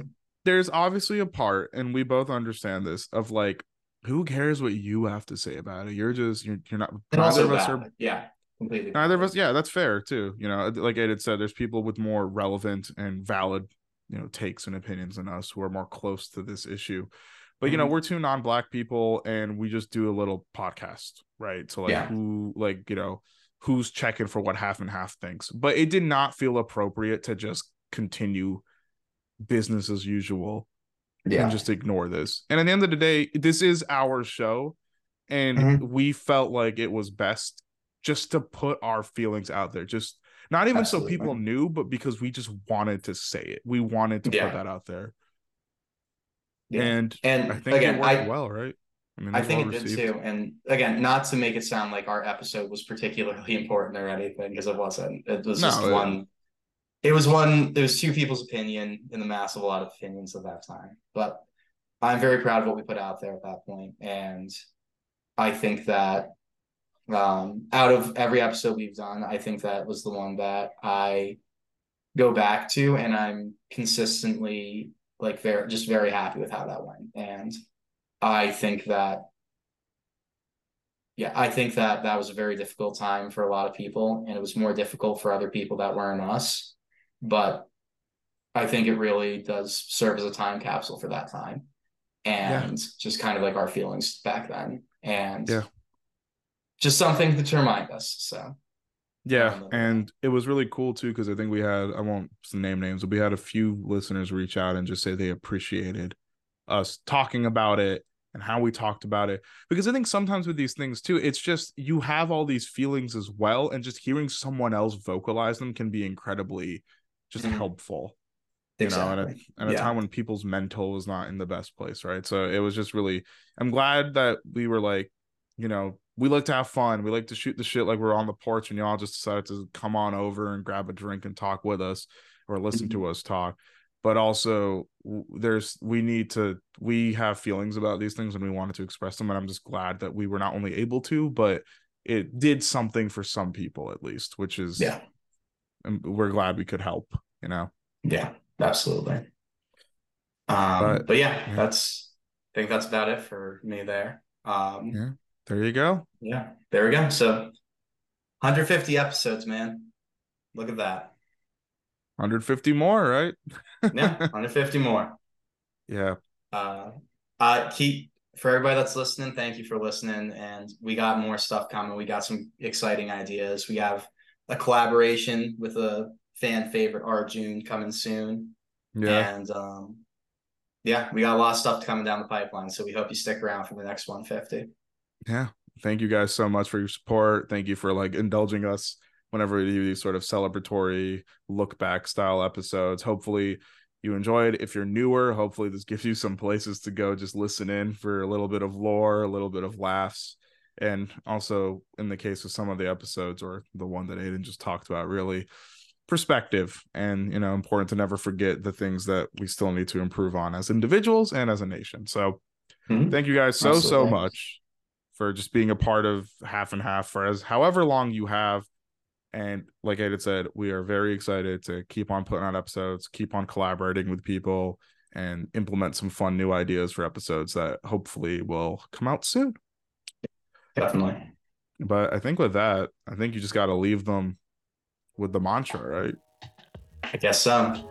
there's obviously a part and we both understand this of like who cares what you have to say about it you're just you're, you're not and neither of us valid. are yeah, completely. neither of us yeah that's fair too you know like ed had said there's people with more relevant and valid you know takes and opinions than us who are more close to this issue but you know Mhm. we're two non-black people and we just do a little podcast right so like Yeah. who like you know who's checking for what half and half thinks but it did not feel appropriate to just continue business as usual Yeah. and just ignore this and at the end of the day this is our show and Mhm. we felt like it was best just to put our feelings out there just not even so people knew but because we just wanted to say it we wanted to Yeah. put that out there Yeah. and And i think again, it worked I- well right i mean I think it did too. And again, not to make it sound like our episode was particularly important or anything, because it wasn't. It was No, just it- one. It was one. It was two people's opinion in the mass of a lot of opinions at that time. But I'm very proud of what we put out there at that point, and I think that um, out of every episode we've done, I think that was the one that I go back to, and I'm consistently like very just very happy with how that went, and I think that yeah, I think that that was a very difficult time for a lot of people, and it was more difficult for other people that weren't us. But I think it really does serve as a time capsule for that time, and just kind of like our feelings back then, and Yeah. just something to remind us. So Yeah, Um, and it was really cool too because I think we had I won't name names, but we had a few listeners reach out and just say they appreciated us talking about it and how we talked about it because I think sometimes with these things too, it's just you have all these feelings as well, and just hearing someone else vocalize them can be incredibly just Mhm. helpful. You know, at a, Exactly. at a Yeah. time when people's mental was not in the best place, right? So it was just really I'm glad that we were like, you know, we like to have fun. We like to shoot the shit like we're on the porch and y'all just decided to come on over and grab a drink and talk with us or listen to us talk. But also there's we need to we have feelings about these things and we wanted to express them and I'm just glad that we were not only able to, but it did something for some people at least, which is Yeah. And we're glad we could help, you know. Yeah, absolutely. Um, But- but, yeah, yeah. that's I think that's about it for me there. Um, Yeah. There you go. yeah, there we go. So 150 episodes, man. Look at that. 150 more, right? Yeah, 150 more. Yeah. Uh, uh, keep for everybody that's listening. Thank you for listening, and we got more stuff coming. We got some exciting ideas. We have a collaboration with a fan favorite, Arjun, coming soon. Yeah. And um, yeah, we got a lot of stuff coming down the pipeline. So we hope you stick around for the next 150. yeah thank you guys so much for your support thank you for like indulging us whenever we do these sort of celebratory look back style episodes hopefully you enjoyed if you're newer hopefully this gives you some places to go just listen in for a little bit of lore a little bit of laughs and also in the case of some of the episodes or the one that aidan just talked about really perspective and you know important to never forget the things that we still need to improve on as individuals and as a nation. So Mhm. thank you guys so so much for just being a part of half and half for as however long you have. And like Aidan said we are very excited to keep on putting out episodes keep on collaborating with people and implement some fun new ideas for episodes that hopefully will come out soon Definitely. But I think with that, I think you just got to leave them with the mantra, right? I guess so.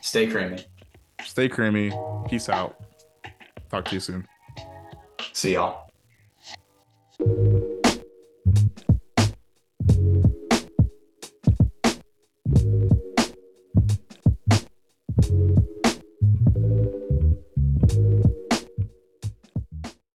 Stay creamy. Stay creamy. Peace out. Talk to you soon. See y'all.